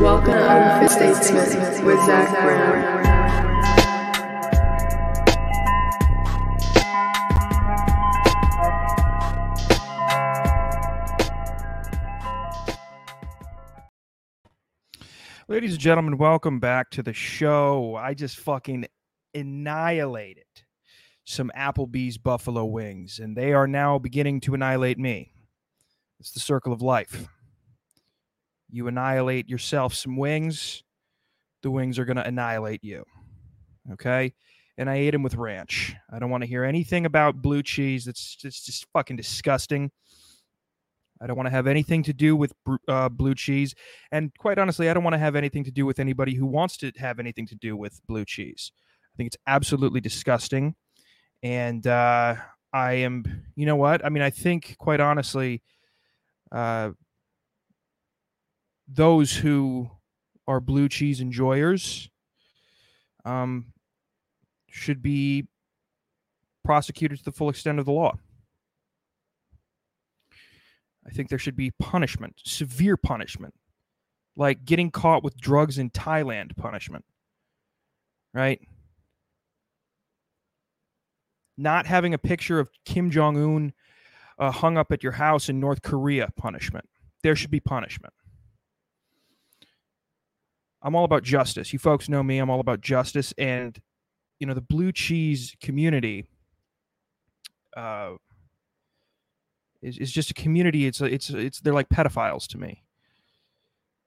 Welcome to Unfit Statesman with Zach Brown. Ladies and gentlemen, welcome back to the show. I just fucking annihilated some Applebee's buffalo wings, and they are now beginning to annihilate me. It's the circle of life. You annihilate yourself some wings, the wings are going to annihilate you. Okay? And I ate them with ranch. I don't want to hear anything about blue cheese. That's just, just fucking disgusting. I don't want to have anything to do with uh, blue cheese. And quite honestly, I don't want to have anything to do with anybody who wants to have anything to do with blue cheese. I think it's absolutely disgusting. And uh, I am, you know what? I mean, I think, quite honestly, uh, those who are blue cheese enjoyers um, should be prosecuted to the full extent of the law. I think there should be punishment, severe punishment, like getting caught with drugs in Thailand punishment, right? Not having a picture of Kim Jong un uh, hung up at your house in North Korea punishment. There should be punishment. I'm all about justice. You folks know me. I'm all about justice. And, you know, the blue cheese community uh, is, is just a community. It's, a, it's, it's, they're like pedophiles to me.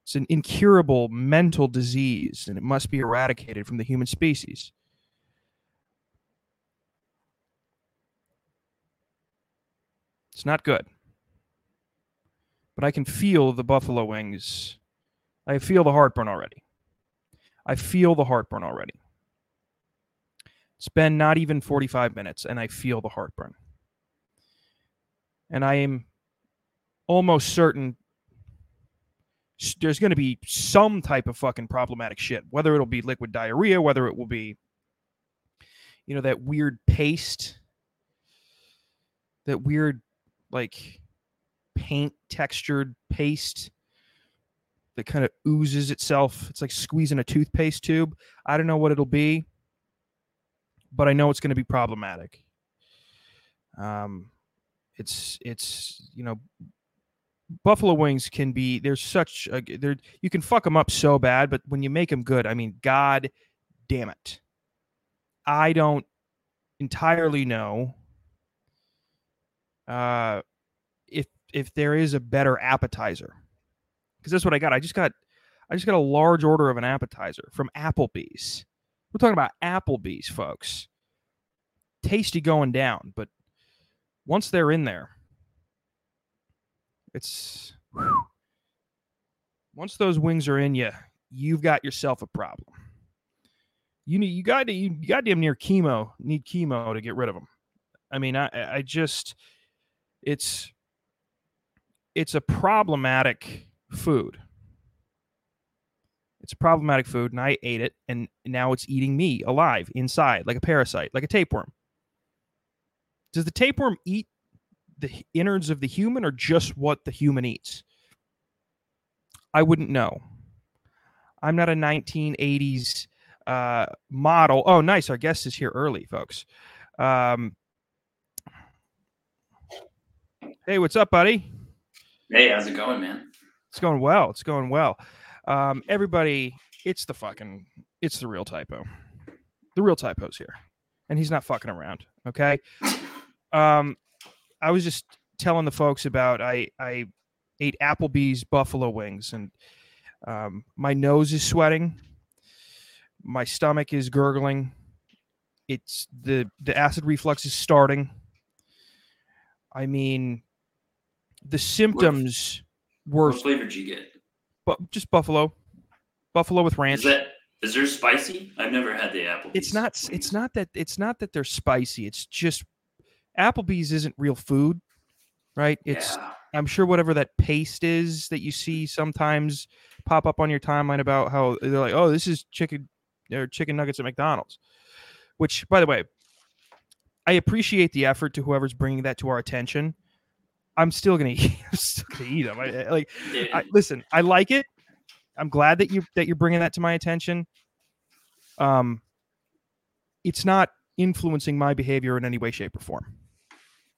It's an incurable mental disease, and it must be eradicated from the human species. It's not good. But I can feel the buffalo wings. I feel the heartburn already. I feel the heartburn already. It's been not even 45 minutes, and I feel the heartburn. And I am almost certain there's going to be some type of fucking problematic shit, whether it'll be liquid diarrhea, whether it will be, you know, that weird paste, that weird, like, paint textured paste that kind of oozes itself. It's like squeezing a toothpaste tube. I don't know what it'll be, but I know it's going to be problematic. Um, it's it's you know, buffalo wings can be there's such a there you can fuck them up so bad, but when you make them good, I mean, god damn it, I don't entirely know. Uh, if if there is a better appetizer because that's what I got. I just got I just got a large order of an appetizer from Applebee's. We're talking about Applebee's, folks. Tasty going down, but once they're in there, it's whew. once those wings are in you, you've got yourself a problem. You need you got to you goddamn near chemo need chemo to get rid of them. I mean, I I just it's it's a problematic food. It's problematic food, and I ate it, and now it's eating me alive inside, like a parasite, like a tapeworm. Does the tapeworm eat the innards of the human, or just what the human eats? I wouldn't know. I'm not a 1980s uh, model. Oh, nice. Our guest is here early, folks. Um, hey, what's up, buddy? Hey, how's it going, man? It's going well. It's going well. Um, everybody, it's the fucking, it's the real typo. The real typo's here, and he's not fucking around. Okay. Um, I was just telling the folks about I I ate Applebee's buffalo wings, and um, my nose is sweating. My stomach is gurgling. It's the the acid reflux is starting. I mean, the symptoms were What flavor did you get? but just buffalo, buffalo with ranch. Is that is there spicy? I've never had the apple. it's not. It's not that. It's not that they're spicy. It's just Applebee's isn't real food, right? It's. yeah. I'm sure whatever that paste is that you see sometimes pop up on your timeline about how they're like, oh, this is chicken or chicken nuggets at McDonald's. Which, by the way, I appreciate the effort to whoever's bringing that to our attention. I'm still gonna eat. I'm still gonna eat them. I, I- like, I, listen, I like it. I'm glad that you that you're bringing that to my attention. Um, it's not influencing my behavior in any way, shape, or form.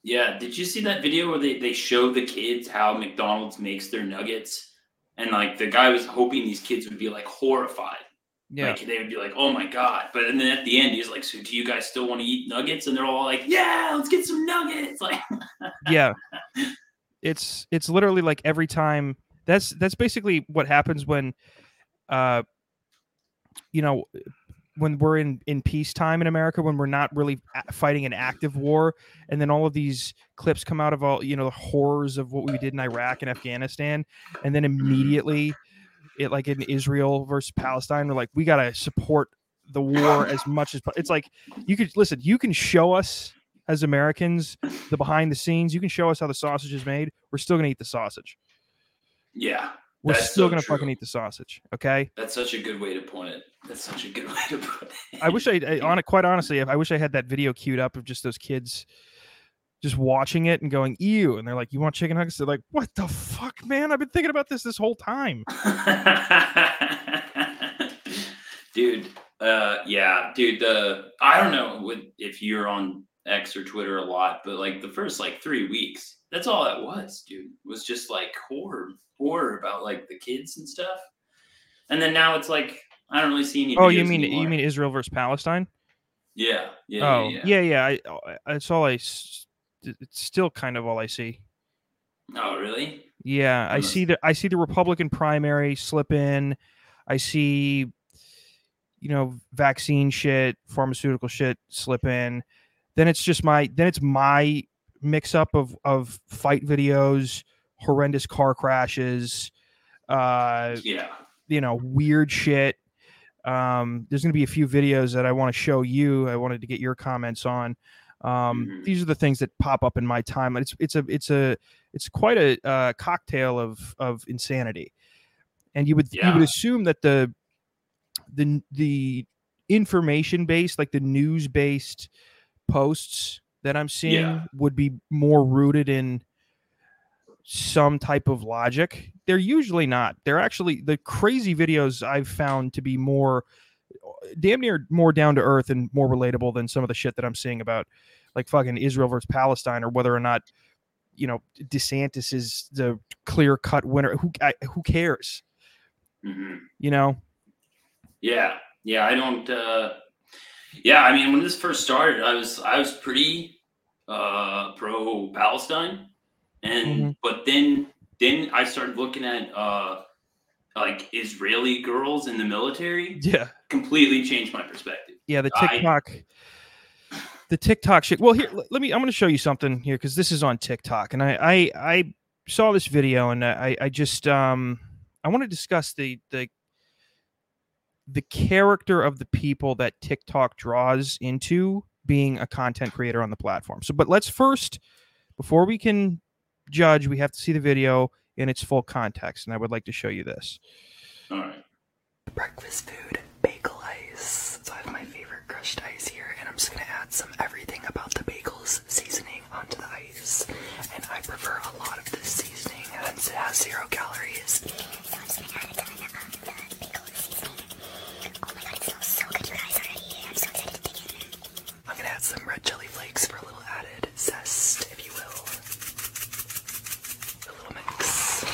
Yeah. Did you see that video where they, they show the kids how McDonald's makes their nuggets? And like the guy was hoping these kids would be like horrified. Yeah, Like they would be like, oh my God. But and then at the end, he's like, so do you guys still want to eat nuggets? And they're all like, yeah, let's get some nuggets. Like, yeah. It's it's literally like every time. That's that's basically what happens when, uh, you know, when we're in in peacetime in America, when we're not really fighting an active war, and then all of these clips come out of all you know the horrors of what we did in Iraq and Afghanistan, and then immediately, it like in Israel versus Palestine, we're like, we gotta support the war as much as it's like you could listen. You can show us as Americans the behind the scenes. You can show us how the sausage is made. We're still gonna eat the sausage. yeah, We're still so gonna true. fucking eat the sausage. Okay. that's such a good way to put it. That's such a good way to put it. I wish I, I on it. Quite honestly, I wish I had that video queued up of just those kids just watching it and going ew, and they're like, "You want chicken nuggets?" They're like, "What the fuck, man? I've been thinking about this this whole time." dude uh yeah dude the i don't know what, if you're on x or twitter a lot but like the first like three weeks that's all that was dude was just like horror horror about like the kids and stuff and then now it's like i don't really see any Oh, you mean anymore. you mean Israel versus Palestine? yeah yeah oh, yeah, yeah, yeah. I, I, that's all I. s- It's still kind of all I see. oh really Yeah, I see the I see the Republican primary slip in. I see, you know, vaccine shit, pharmaceutical shit slip in. Then it's just my then it's my mix up of of fight videos, horrendous car crashes, uh, yeah you know, weird shit. Um, there's gonna be a few videos that I want to show you. I wanted to get your comments on. Um, Mhm. These are the things that pop up in my time. It's it's a it's a it's quite a uh, cocktail of of insanity, and you would you would assume that the the the information based, like the news based posts that I'm seeing, Yeah. would be more rooted in some type of logic. They're usually not. They're actually the crazy videos I've found to be more damn near more down to earth and more relatable than some of the shit that I'm seeing about like fucking Israel versus Palestine or whether or not you know DeSantis is the clear cut winner. Who I, who cares? hmm You know? Yeah, yeah. I don't. uh Yeah, I mean, when this first started, I was I was pretty uh pro Palestine, and Mhm. but then then I started looking at uh like Israeli girls in the military. Yeah. Completely changed my perspective. Yeah, the I- TikTok the TikTok shit. Well, here let me I'm going to show you something here cuz this is on TikTok and I I I saw this video and I I just um I want to discuss the the the character of the people that TikTok draws into being a content creator on the platform. So but let's first before we can judge, we have to see the video in its full context and I would like to show you this. All right. breakfast food, bagel ice. So I have my favorite crushed ice here, and I'm just gonna add some everything about the bagels seasoning onto the ice. And I prefer a lot of this seasoning, hence it has zero calories. So I'm sweet already on the bagel season. Oh my god, it smells so extra ice already. I'm so excited to begin. I'm gonna add some red chili flakes for a little added zest, if you will. A little mix.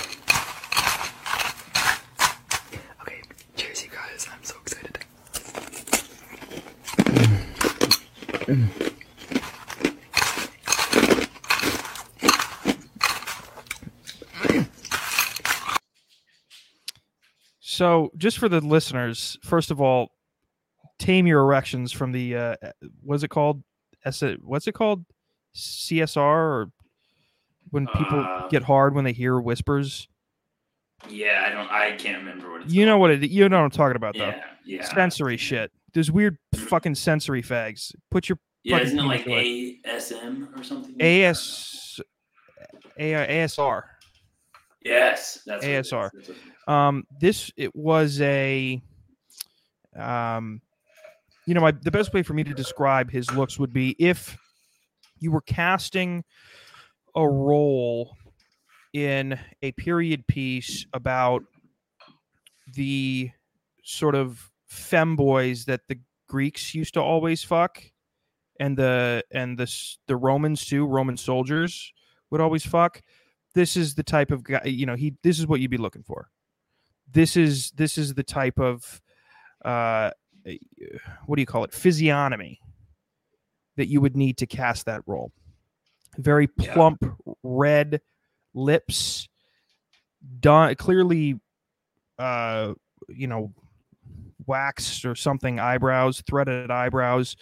Okay, cheers, you guys. I'm so excited. So, just for the listeners, first of all, tame your erections from the uh, what's it called? S- what's it called? CSR or when people Uh, get hard when they hear whispers. Yeah, I don't. I can't remember what it's. You know what it? You know what I'm talking about though. Yeah, yeah. Sensory shit. There's weird fucking sensory fags. Put your Yeah, isn't it like away. ASM or something? AS A- ASR. Yes, that's what it is. ASR. That's um this it was a um you know my the best way for me to describe his looks would be if you were casting a role in a period piece about the sort of femboys that the Greeks used to always fuck, and the and the the Romans too, Roman soldiers would always fuck. This is the type of guy, you know. He this is what you'd be looking for. This is this is the type of uh, what do you call it? Physiognomy that you would need to cast that role. Very Yeah. plump, red lips, done clearly, uh, you know, waxed or something eyebrows, threaded eyebrows,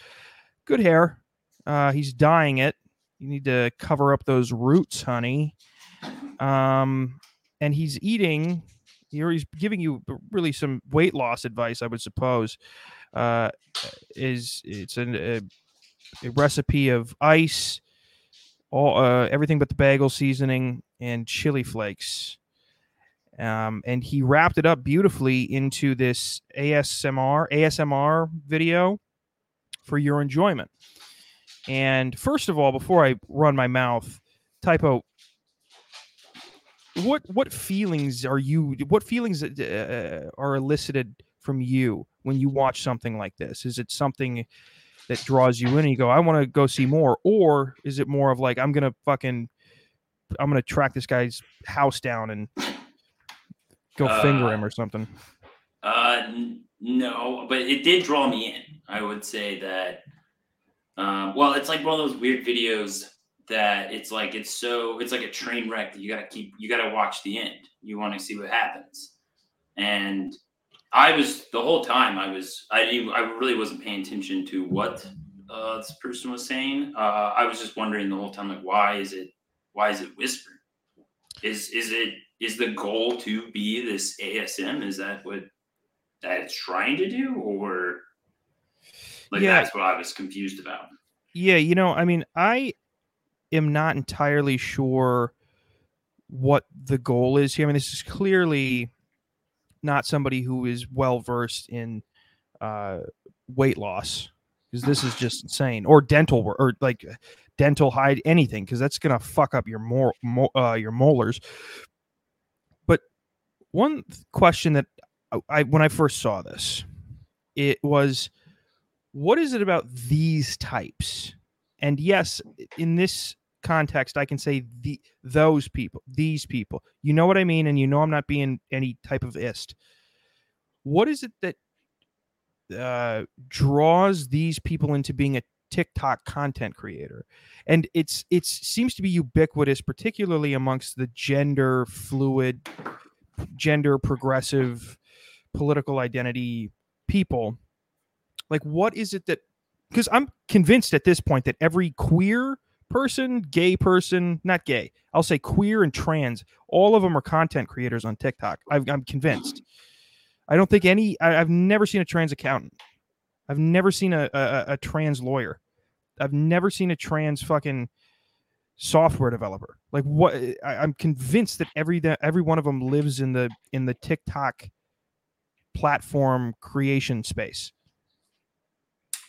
good hair. Uh, he's dyeing it. You need to cover up those roots, honey. Um, and he's eating. He's giving you really some weight loss advice, I would suppose. Uh, is it's an, a, a recipe of ice, all uh, everything but the bagel seasoning and chili flakes. Um, and he wrapped it up beautifully into this ASMR ASMR video for your enjoyment. And first of all, before I run my mouth, typo. What what feelings are you? What feelings uh, are elicited from you when you watch something like this? Is it something that draws you in and you go, I want to go see more, or is it more of like I'm gonna fucking I'm gonna track this guy's house down and go finger Uh, him or something? Uh, n- no, but it did draw me in. I would say that. Uh, well, it's like one of those weird videos that it's like it's so it's like a train wreck that you gotta keep you gotta watch the end. You want to see what happens, and I was the whole time I was I didn't, I really wasn't paying attention to what uh, this person was saying. Uh, I was just wondering the whole time like why is it why is it whispered? Is is it is the goal to be this ASM? Is that what that it's trying to do, or like Yeah. that's what I was confused about? Yeah, you know, I mean, I am not entirely sure what the goal is here. I mean, this is clearly not somebody who is well versed in uh, weight loss because this is just insane, or dental work, or like dental hide anything because that's gonna fuck up your more mo- uh, your molars. One question that I, I when I first saw this, it was what is it about these types? And yes, in this context, I can say the those people, these people. You know what I mean, and you know I'm not being any type of ist. What is it that uh, draws these people into being a TikTok content creator? And it's it seems to be ubiquitous, particularly amongst the gender fluid, gender progressive, political identity people like what is it that because i'm convinced at this point that every queer person gay person not gay i'll say queer and trans all of them are content creators on tiktok. I've, i'm convinced. I don't think any I, i've never seen a trans accountant. I've never seen a, a, a trans lawyer. I've never seen a trans fucking software developer like what I, i'm convinced that every that every one of them lives in the in the tiktok platform creation space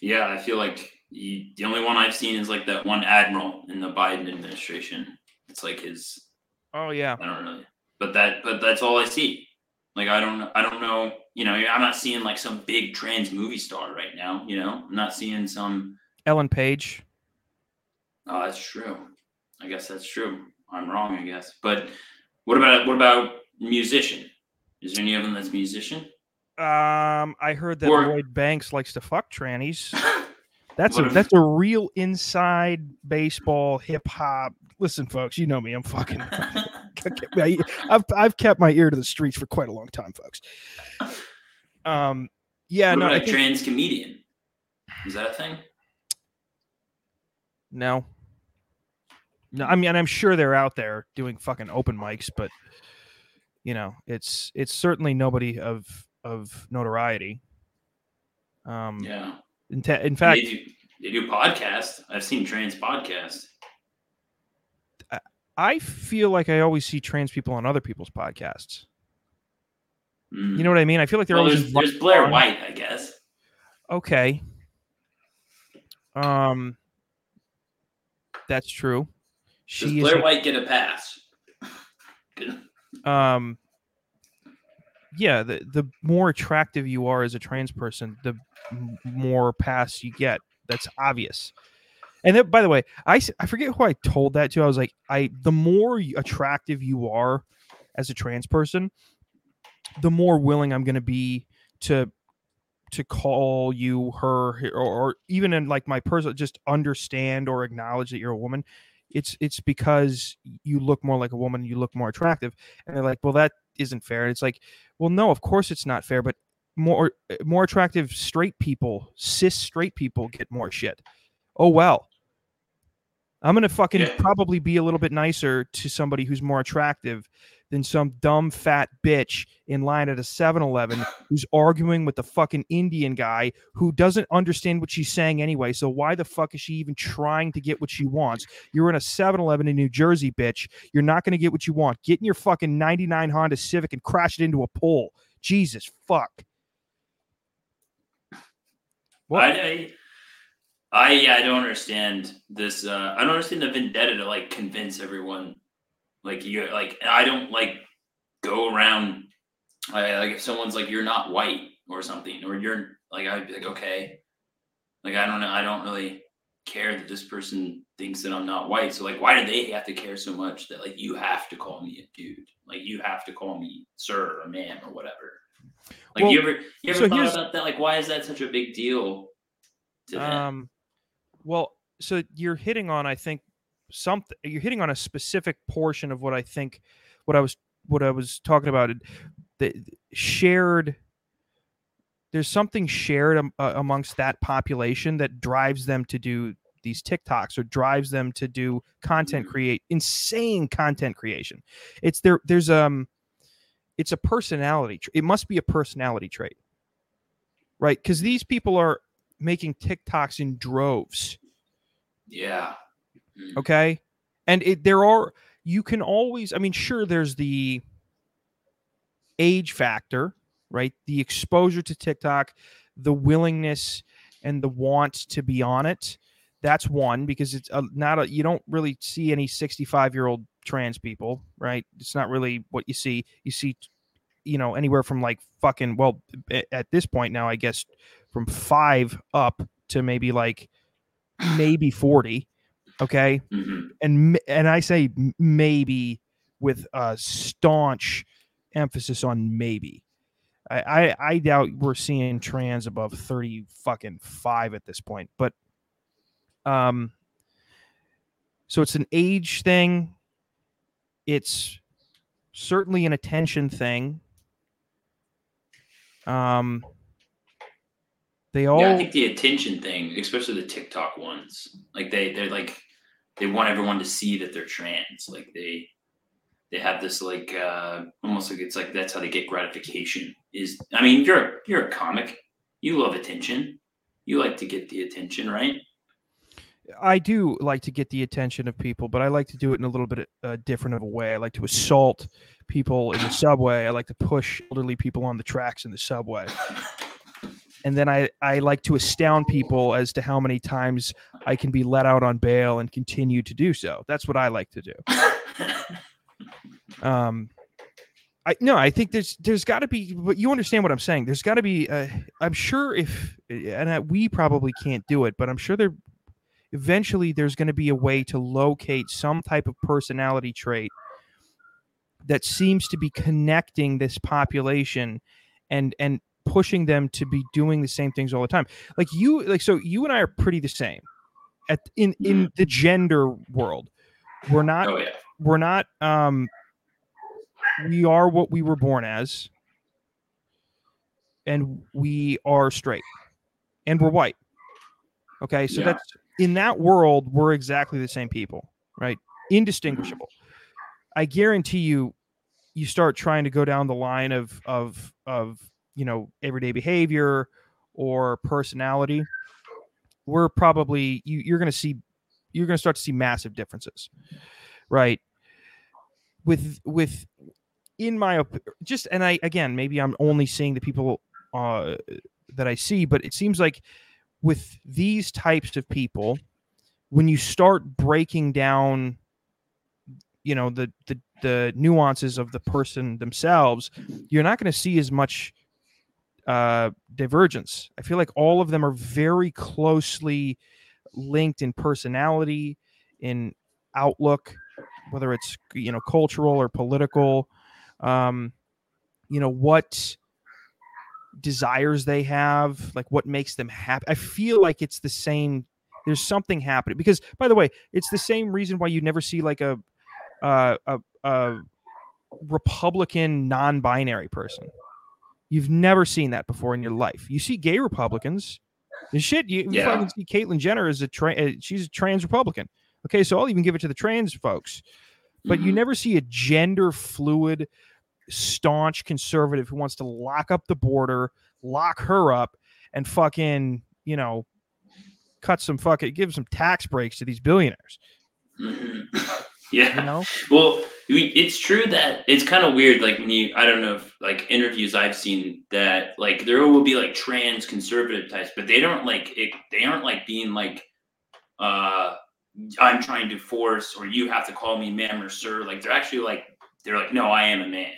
Yeah, I feel like you, the only one I've seen is like that one admiral in the Biden administration. It's like his oh yeah I don't know, but that but that's all I see. Like I don't I don't know. You know, I'm not seeing like some big trans movie star right now. You know, I'm not seeing some. ellen page Oh, that's true. I guess that's true. I'm wrong. I guess. But what about what about musician? Is there any of them that's musician? Um, I heard that Or- Lloyd Banks likes to fuck trannies. That's a if- that's a real inside baseball hip hop. Listen, folks, you know me. I'm fucking. I've I've kept my ear to the streets for quite a long time, folks. Um, yeah, what no, about I think, trans comedian? Is that a thing? no, no. I mean, I'm sure they're out there doing fucking open mics, but you know, it's it's certainly nobody of of notoriety. Um, Yeah. in, ta- in fact, they do, they do podcasts. I've seen trans podcasts. I feel like I always see trans people on other people's podcasts. Mm. You know what I mean? I feel like they're well, always there's, there's Blaire on. White, I guess. Okay. Um, that's true. Does She Blaire is. White get a pass? Um, yeah, the the more attractive you are as a trans person, the m- more pass you get. That's obvious. And then, by the way, I I forget who I told that to. I was like, I the more attractive you are as a trans person, the more willing I'm going to be to to call you her or, or even in like my personal just understand or acknowledge that you're a woman it's it's because you look more like a woman you look more attractive. And they're like well that isn't fair. And it's like well no of course it's not fair but more more attractive straight people cis straight people get more shit. Oh well. I'm gonna fucking Yeah. probably be a little bit nicer to somebody who's more attractive than some dumb fat bitch in line at a 7-eleven who's arguing with the fucking indian guy who doesn't understand what she's saying anyway so why the fuck is she even trying to get what she wants you're in a 7-eleven in new jersey bitch you're not going to get what you want get in your fucking 99 honda civic and crash it into a pole jesus fuck What? I, I, I, yeah, I don't understand this. Uh, I don't understand the vendetta to like convince everyone. Like you, like I don't like go around. I, like if someone's like you're not white or something, or you're like I'd be like okay, like I don't know, I don't really care that this person thinks that I'm not white. So like, why do they have to care so much that like you have to call me a dude, like you have to call me sir or ma'am or whatever. Like Well, you ever you ever so thought about that? Like why is that such a big deal to them? Um, well, so you're hitting on, I think, something. You're hitting on a specific portion of what I think, what I was, what I was talking about. The shared. There's something shared am, uh, amongst that population that drives them to do these TikToks or drives them to do content Mhm. create insane content creation. It's there. There's um, it's a personality. It must be a personality trait, right? Because these people are making TikToks in droves. yeah. Mm. Okay. And it, there are, you can always, I mean, sure, there's the age factor, right? The exposure to TikTok, the willingness and the want to be on it. That's one because it's a, not a, you don't really see any 65 year old trans people, right? It's not really what you see. You see, you know, anywhere from like fucking, well, at this point now, I guess from five up to maybe like maybe 40. Okay Mhm. and and I say maybe with a staunch emphasis on maybe. I, I I doubt we're seeing trans above thirty fucking five at this point, but um, so it's an age thing. It's certainly an attention thing. Um, they all Yeah, I think the attention thing, especially the TikTok ones, like they they're like they want everyone to see that they're trans. Like they they have this like uh almost like it's like that's how they get gratification. Is I mean you're you're a comic, you love attention, you like to get the attention, right? I do like to get the attention of people, but I like to do it in a little bit uh, different of a way. I like to assault people in the subway. I like to push elderly people on the tracks in the subway. And then I, I like to astound people as to how many times I can be let out on bail and continue to do so. That's what I like to do. Um, I no, I think there's there's got to be, but you understand what I'm saying. There's got to be. Uh, I'm sure if, and I, we probably can't do it, but I'm sure there eventually there's going to be a way to locate some type of personality trait that seems to be connecting this population and and pushing them to be doing the same things all the time. Like you like so you and i are pretty the same at in in the gender world. We're not oh yeah. we're not um we are what we were born as. And we are straight. And we're white. Okay? So Yeah. that's in that world we're exactly the same people right? Indistinguishable. I guarantee you you start trying to go down the line of of of you know everyday behavior or personality we're probably you, you're going to see you're going to start to see massive differences right? With with in my op- just and i again maybe i'm only seeing the people uh that i see but it seems like with these types of people when you start breaking down you know the the the nuances of the person themselves, you're not going to see as much uh, divergence. I feel like all of them are very closely linked in personality, in outlook, whether it's you know cultural or political. Um, you know what desires they have, like what makes them happy. I feel like it's the same. There's something happening because, by the way, it's the same reason why you never see like a uh, a, a Republican non-binary person. You've never seen that before in your life. You see gay Republicans. And shit, you, you Yeah. fucking see Caitlyn Jenner is a tra- uh, she's a trans Republican. Okay, so I'll even give it to the trans folks. But you Mhm. never see a gender fluid, staunch conservative who wants to lock up the border, lock her up, and fucking, you know, cut some fucking give some tax breaks to these billionaires. Mhm. yeah. You know? Well, we- it's true that it's kind of weird. Like when you, I don't know if like interviews I've seen that like there will be like trans conservative types, but they don't like it. They aren't like being like, uh, I'm trying to force or you have to call me ma'am or sir. Like they're actually like they're like, no, I am a man,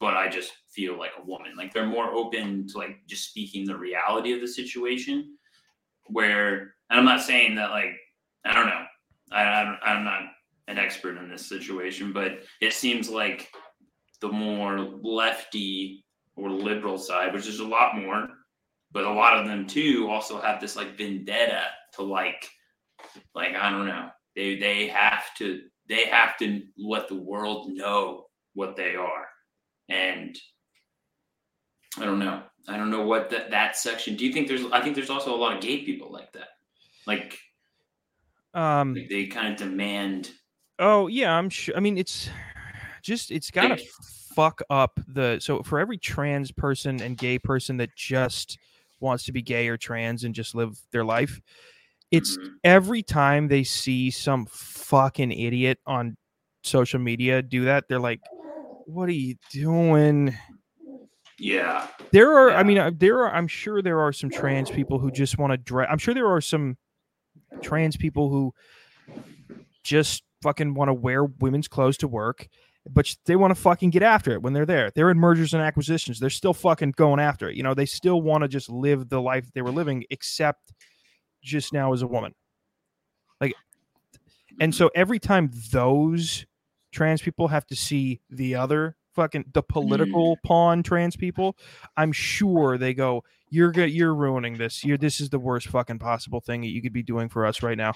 but I just feel like a woman. Like they're more open to like just speaking the reality of the situation. Where, and I'm not saying that like I don't know. I, I'm, I'm not an expert in this situation, but it seems like the more lefty or liberal side, which is a lot more, but a lot of them too also have this like vendetta to like, like I don't know, they they have to they have to let the world know what they are, and I don't know, I don't know what that that section. Do you think there's? I think there's also a lot of gay people like that, like Um like they kind of demand Oh yeah, I'm sure. I mean, it's just it's gotta fuck up the. So for every trans person and gay person that just wants to be gay or trans and just live their life, it's Mhm. every time they see some fucking idiot on social media do that, they're like, "What are you doing?" yeah There are, I mean, uh, there are. I'm sure there are some trans people who just want to dress. I'm sure there are some trans people who just fucking want to wear women's clothes to work, but they want to fucking get after it when they're there. They're in mergers and acquisitions. They're still fucking going after it. You know, they still want to just live the life they were living, except just now as a woman. Like, and so every time those trans people have to see the other fucking the political mm. pawn trans people, I'm sure they go, "You're good. You're ruining this. You're this is the worst fucking possible thing that you could be doing for us right now."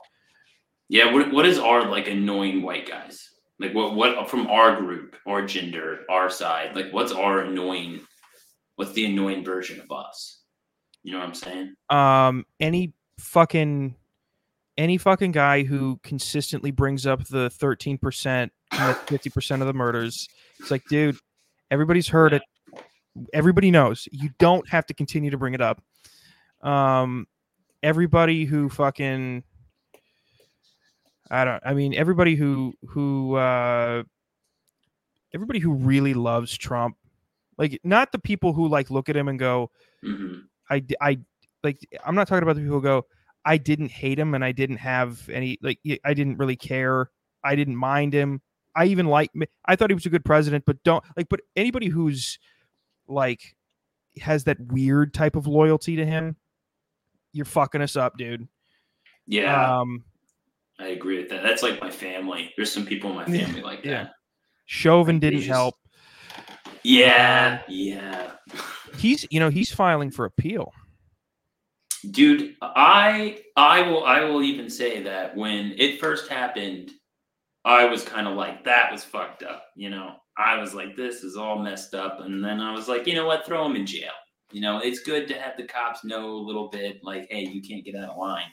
Yeah, what what is our like annoying white guys? Like what what from our group, our gender, our side? Like what's our annoying? What's the annoying version of us? You know what I'm saying? um any fucking any fucking guy who consistently brings up the 13% commit 50% of the murders it's like dude everybody's heard it everybody knows you don't have to continue to bring it up um everybody who fucking i don't i mean everybody who who uh everybody who really loves trump like not the people who like look at him and go hmm I like I'm not talking about the people who go I didn't hate him and I didn't have any like I didn't really care. I didn't mind him. I even like I thought he was a good president but don't like but anybody who's like has that weird type of loyalty to him you're fucking us up dude. Yeah, um I agree with that. That's like my family. There's some people in my Yeah, family like yeah. that. Chauvin They didn't just- help Yeah, Um, yeah. he's you know he's filing for appeal Dude, I I will I will even say that when it first happened, I was kind of like that was fucked up, you know. I was like this is all messed up and then I was like, you know what, throw him in jail. You know, it's good to have the cops know a little bit like hey, you can't get out of line.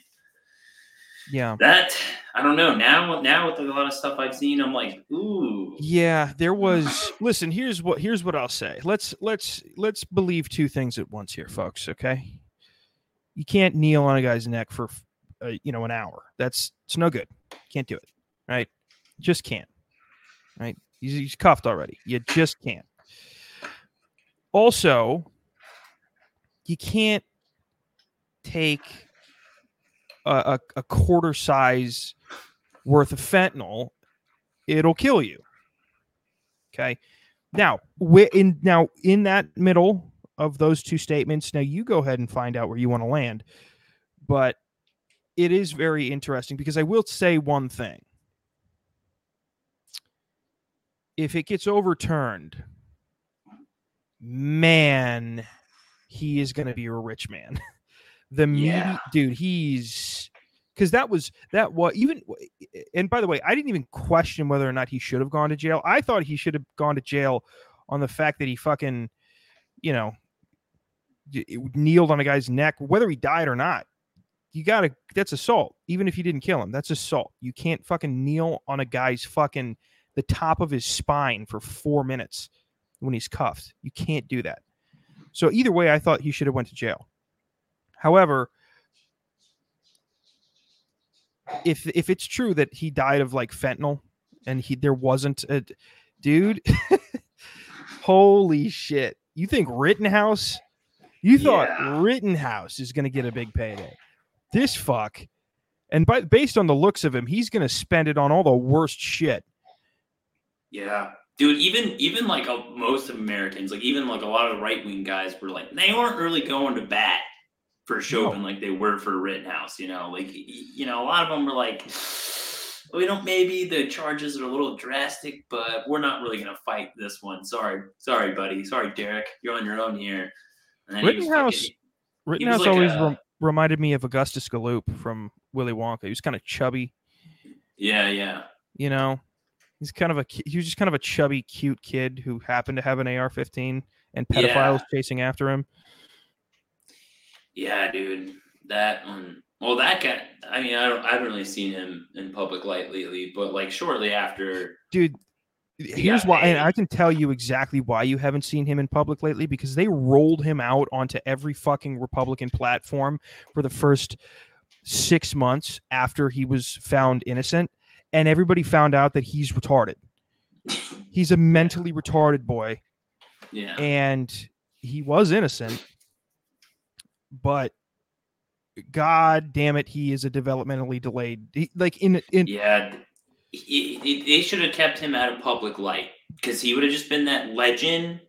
Yeah That I don't know. Now now with a lot of stuff I've seen, I'm like, ooh. Yeah, there was. Listen, here's what here's what I'll say. Let's let's let's believe two things at once here, folks. Okay, you can't kneel on a guy's neck for uh, you know an hour. That's it's no good. Can't do it. Right? Just can't. Right? He's, he's cuffed already. You just can't. Also, you can't take a, a, quarter size worth of fentanyl it'll kill you. Okay. Now, in now in that middle of those two statements, now you go ahead and find out where you want to land. But it is very interesting because I will say one thing. If it gets overturned, man, he is going to be a rich man. The media, Yeah. dude, he's because that was that was even. And by the way, I didn't even question whether or not he should have gone to jail. I thought he should have gone to jail on the fact that he fucking, you know, kneeled on a guy's neck, whether he died or not. You gotta. That's assault. Even if you didn't kill him, that's assault. You can't fucking kneel on a guy's fucking the top of his spine for four minutes when he's cuffed. You can't do that. So either way, I thought he should have went to jail. However, if if it's true that he died of like fentanyl and he there wasn't a dude, holy shit! You think Rittenhouse? You thought Yeah. Rittenhouse is going to get a big payday? This fuck, and by based on the looks of him, he's going to spend it on all the worst shit. Yeah, dude. Even even like uh, most of Americans, like even like a lot of the right wing guys, were like they weren't really going to bat for Chauvin like they were for Rittenhouse. You know, like you know, a lot of them were like, we don't. Maybe the charges are a little drastic, but we're not really gonna fight this one. Sorry, sorry, buddy. Sorry, Derek. You're on your own here. And then he was Rittenhouse- fucking- Rittenhouse like always a- rem- reminded me of Augustus Gloop from Willy Wonka. He was kind of chubby, yeah, yeah. you know. He's kind of a he was just kind of a chubby, cute kid who happened to have an AR-15 and Yeah. pedophiles chasing after him. Yeah, dude. That one. Well, that guy. I mean, I don't. I haven't really seen him in public light lately, but like shortly after. Dude, here's why, and. I can tell you exactly why you haven't seen him in public lately because they rolled him out onto every fucking Republican platform for the first six months after he was found innocent, and everybody found out that he's retarded. He's a mentally retarded boy. Yeah. and he was innocent but god damn it he is a developmentally delayed he, like in in Yeah. He- he- They should have kept him out of public light because he would have just been that legend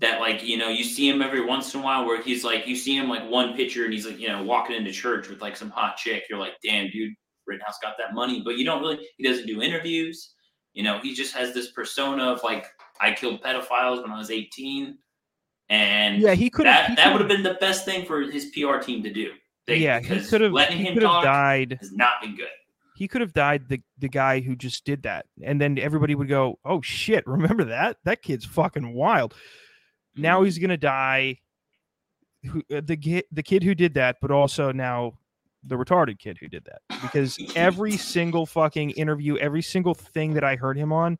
that, like, you know, you see him every once in a while where he's like, you see him like one picture and he's like, you know, walking into church with like some hot chick. You're like, damn, dude, Rittenhouse got that money. But you don't really, he doesn't do interviews. You know, he just has this persona of like, I killed pedophiles when I was 18. And yeah he could have that, that would have been the best thing for his PR team to do. They, yeah he because could have letting him talk died has not been good. he could have died the the guy who just did that. And then everybody would go oh shit remember that? That kid's fucking wild. Now he's gonna die who, uh, the kid the kid who did that but also now the retarded kid who did that. Because every single fucking interview every single thing that i heard him on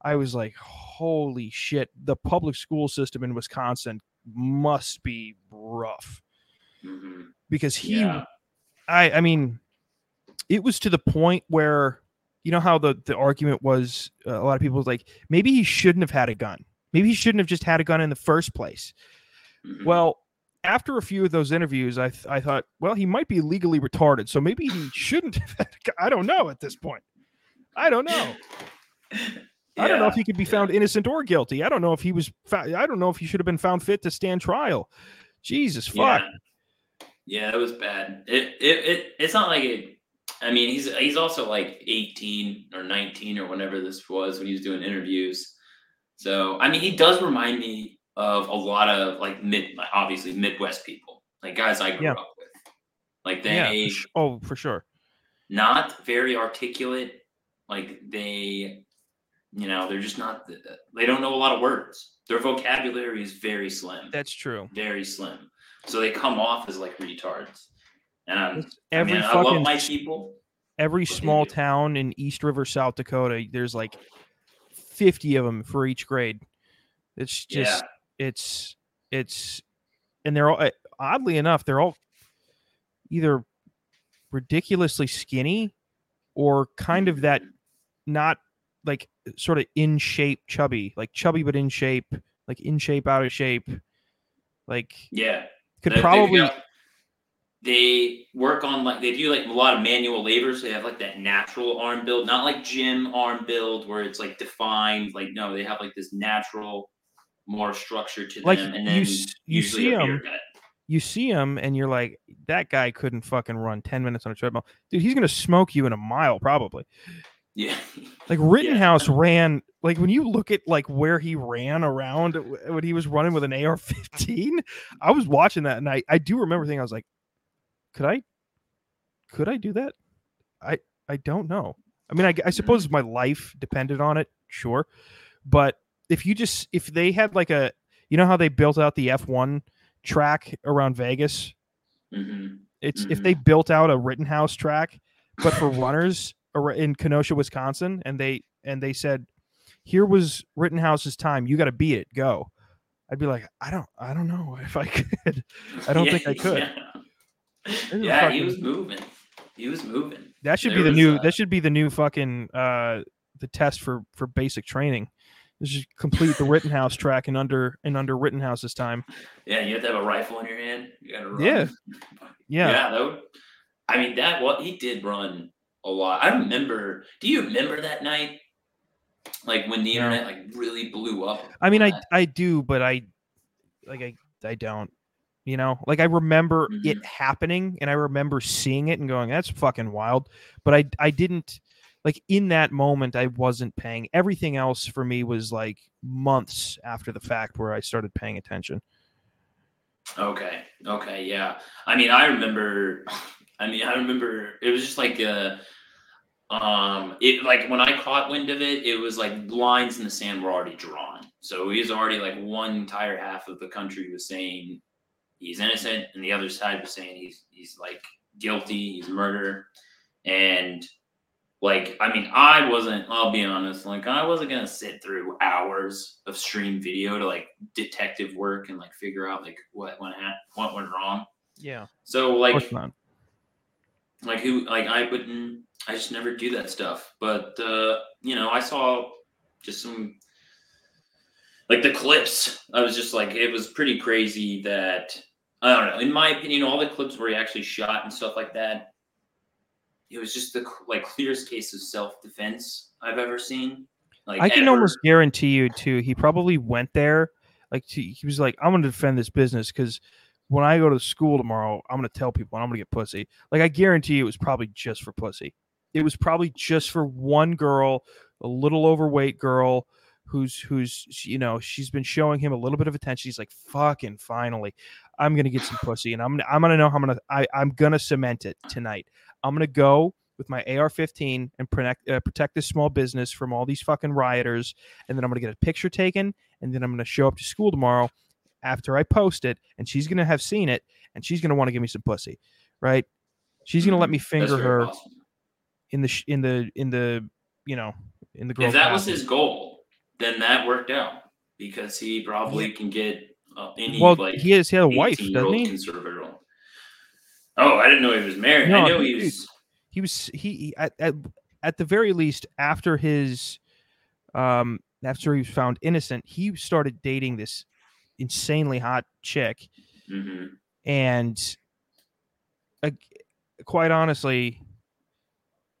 i was like holy shit the public school system in wisconsin must be rough Mhm. because he Yeah. I I mean, it was to the point where you know how the the argument was uh, a lot of people was like maybe he shouldn't have had a gun. Maybe he shouldn't have just had a gun in the first place. Mhm. Well, after a few of those interviews, I th- I thought, well, he might be legally retarded, so maybe he shouldn't have. Had a gun. I don't know at this point. I don't know. I don't know if he could be found innocent or guilty. I don't know if he was. Fa- I don't know if he should have been found fit to stand trial. Jesus fuck. Yeah. Yeah, it was bad. It, it it it's not like it. I mean, he's he's also like 18 or 19 or whenever this was when he was doing interviews. So I mean, he does remind me of a lot of like mid, obviously Midwest people, like guys I grew Yeah. up with. Like Yeah. they for su- oh, for sure. not very articulate. Like they, you know, they're just not. They don't know a lot of words. Their vocabulary is very slim That's true. very slim. So they come off as like retards. And I'm, I, Every mean, I love fucking my people. every small town in East River, South Dakota, there's like 50 of them for each grade. It's just yeah, it's it's and they're all uh, oddly enough, they're all either ridiculously skinny or kind of that not like sort of in shape chubby, like chubby but in shape, like in shape out of shape. Like yeah. could They- probably got- they work on like they do like a lot of manual labor, so they have like that natural arm build, not like gym arm build where it's like defined. Like no, they have like this natural, more structure to Like, them, and you then s- you see a beer 'em, gut. You see him and you're like, that guy couldn't fucking run 10 minutes on a treadmill. Dude, he's going to smoke you in a mile, probably. Yeah, Like Rittenhouse ran, like when you look at like where he ran around when he was running with an AR 15, I was watching that and I, I do remember thinking, I was like, could I, could I do that? I, I don't know. I mean, I, I suppose my life depended on it, sure. But if you just, if they had like a, you know how they built out the F1 track around Vegas? hmm It's if they built out a Rittenhouse track, but for runners in Kenosha, Wisconsin, and they and they said, "Here was Rittenhouse's time. You got to beat it. Go." I'd be like, "I don't, I don't know if I could. I don't think I could." Yeah, Yeah, he was moving. He was moving. That should There be the new. uh, that should be the new fucking uh the test for for basic training. Is just complete the Rittenhouse track in under in under Rittenhouse's time. Yeah, you have to have a rifle in your hand. You got to run. Yeah. Yeah. yeah. That would, I mean, that what he did run a lot. I remember. Do you remember that night? Like when the No. internet like really blew up. I mean, I? I do, but I like I I don't. You know, like I remember Mhm. it happening, and I remember seeing it and going, "That's fucking wild." But I I didn't like in that moment. I wasn't paying. Everything else for me was like months after the fact where I started paying attention. Okay. Okay. Yeah. I mean, I remember. I mean, I remember it was just like uh um it like when I caught wind of it, it was like lines in the sand were already drawn. So he was already like one entire half of the country was saying he's innocent, and the other side was saying he's he's like guilty, he's murder, and like I mean, I wasn't. I'll be honest. Like I wasn't gonna sit through hours of stream video to like detective work and like figure out like what went ha- what went wrong. Yeah, So like. Like who like I wouldn't. I just never do that stuff. But uh, you know, I saw just some like the clips. I was just like, it was pretty crazy that I don't know. In my opinion, all the clips where he actually shot and stuff like that, it was just the like clearest case of self defense I've ever seen. Like I can ever. almost guarantee you too. He probably went there like to, he was like, "I'm going to defend this business because when I go to school tomorrow, I'm to tell people and I'm to get pussy." Like I guarantee you, it was probably just for pussy. It was probably just for one girl, a little overweight girl who's who's you know she's been showing him a little bit of attention. He's like, "Fucking finally, I'm to get some pussy and I'm I'm going to know how I'm to I I'm to cement it tonight. I'm to go." With my AR-15 and protect uh, protect this small business from all these fucking rioters, and then I'm gonna get a picture taken, and then I'm gonna show up to school tomorrow after I post it, and she's gonna have seen it, and she's gonna want to give me some pussy, right? She's gonna let me finger her possible. in the sh- in the in the you know in the girl's If that was his goal, then that worked out because he probably can get uh, any well, like he has he had a wife, doesn't he? conservative. Oh, I didn't know he was married. No, I knew he- he was. He was he, he at, at at the very least after his um after he was found innocent, he started dating this insanely hot chick mhm. and uh, quite honestly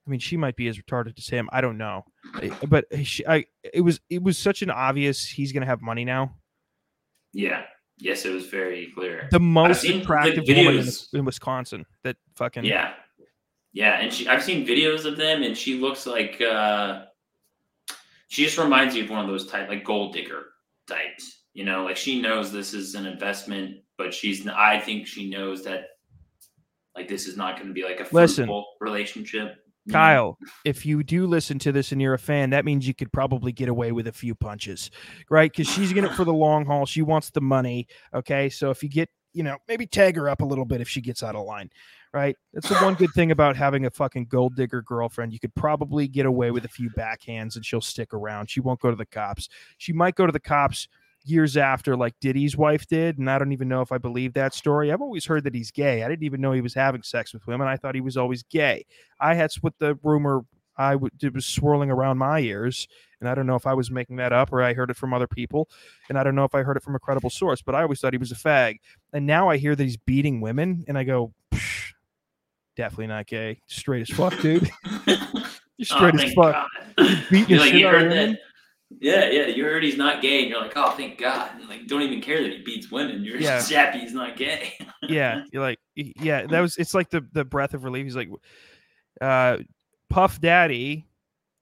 i mean she might be as retarded as him i don't know but she, I, it was it was such an obvious he's gonna have money now Yeah. Yes, it was very clear. the most attractive woman in, videos. in wisconsin that fucking Yeah. Yeah, and she I've seen videos of them and she looks like uh she just reminds me of one of those type like gold digger types. You know, like she knows this is an investment, but she's I think she knows that like this is not going to be like a Listen. relationship. you know? Kyle, if you do listen to this and you're a fan, that means you could probably get away with a few punches, right? Because she's in it for the long haul. She wants the money. Okay. So if you get, you know, maybe tag her up a little bit if she gets out of line, right? That's the one good thing about having a fucking gold digger girlfriend. You could probably get away with a few backhands and she'll stick around. She won't go to the cops. She might go to the cops years after, like Diddy's wife did. And I don't even know if I believe that story. I've always heard that he's gay. I didn't even know he was having sex with women. I thought he was always gay. I had what the rumor I w- it was swirling around my ears, and I don't know if I was making that up or I heard it from other people, and I don't know if I heard it from a credible source. But I always thought he was a fag, and now I hear that he's beating women, and I go, "Psh, definitely not gay. Straight as fuck, dude. Oh You're Oh, straight as fuck. Beating like, shit you out of heard women? Yeah, yeah. You heard he's not gay, and you're like, oh, thank God. And like, don't even care that he beats women. You're Yeah. just happy he's not gay. yeah you're like yeah that was it's like the the breath of relief he's like uh puff daddy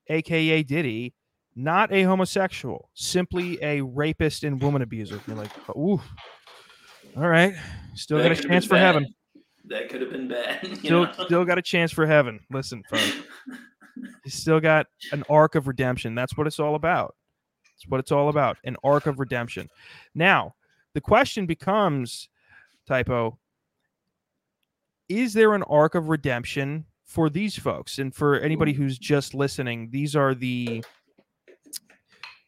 aka diddy not a homosexual simply a rapist and woman abuser you're like ooh all right still That got a chance for heaven. That could have been bad. still know? still got a chance for heaven listen folks you still got an arc of redemption. That's what it's all about. That's what it's all about an arc of redemption. Now the question becomes typo is there an arc of redemption for these folks? And for anybody who's just listening these are the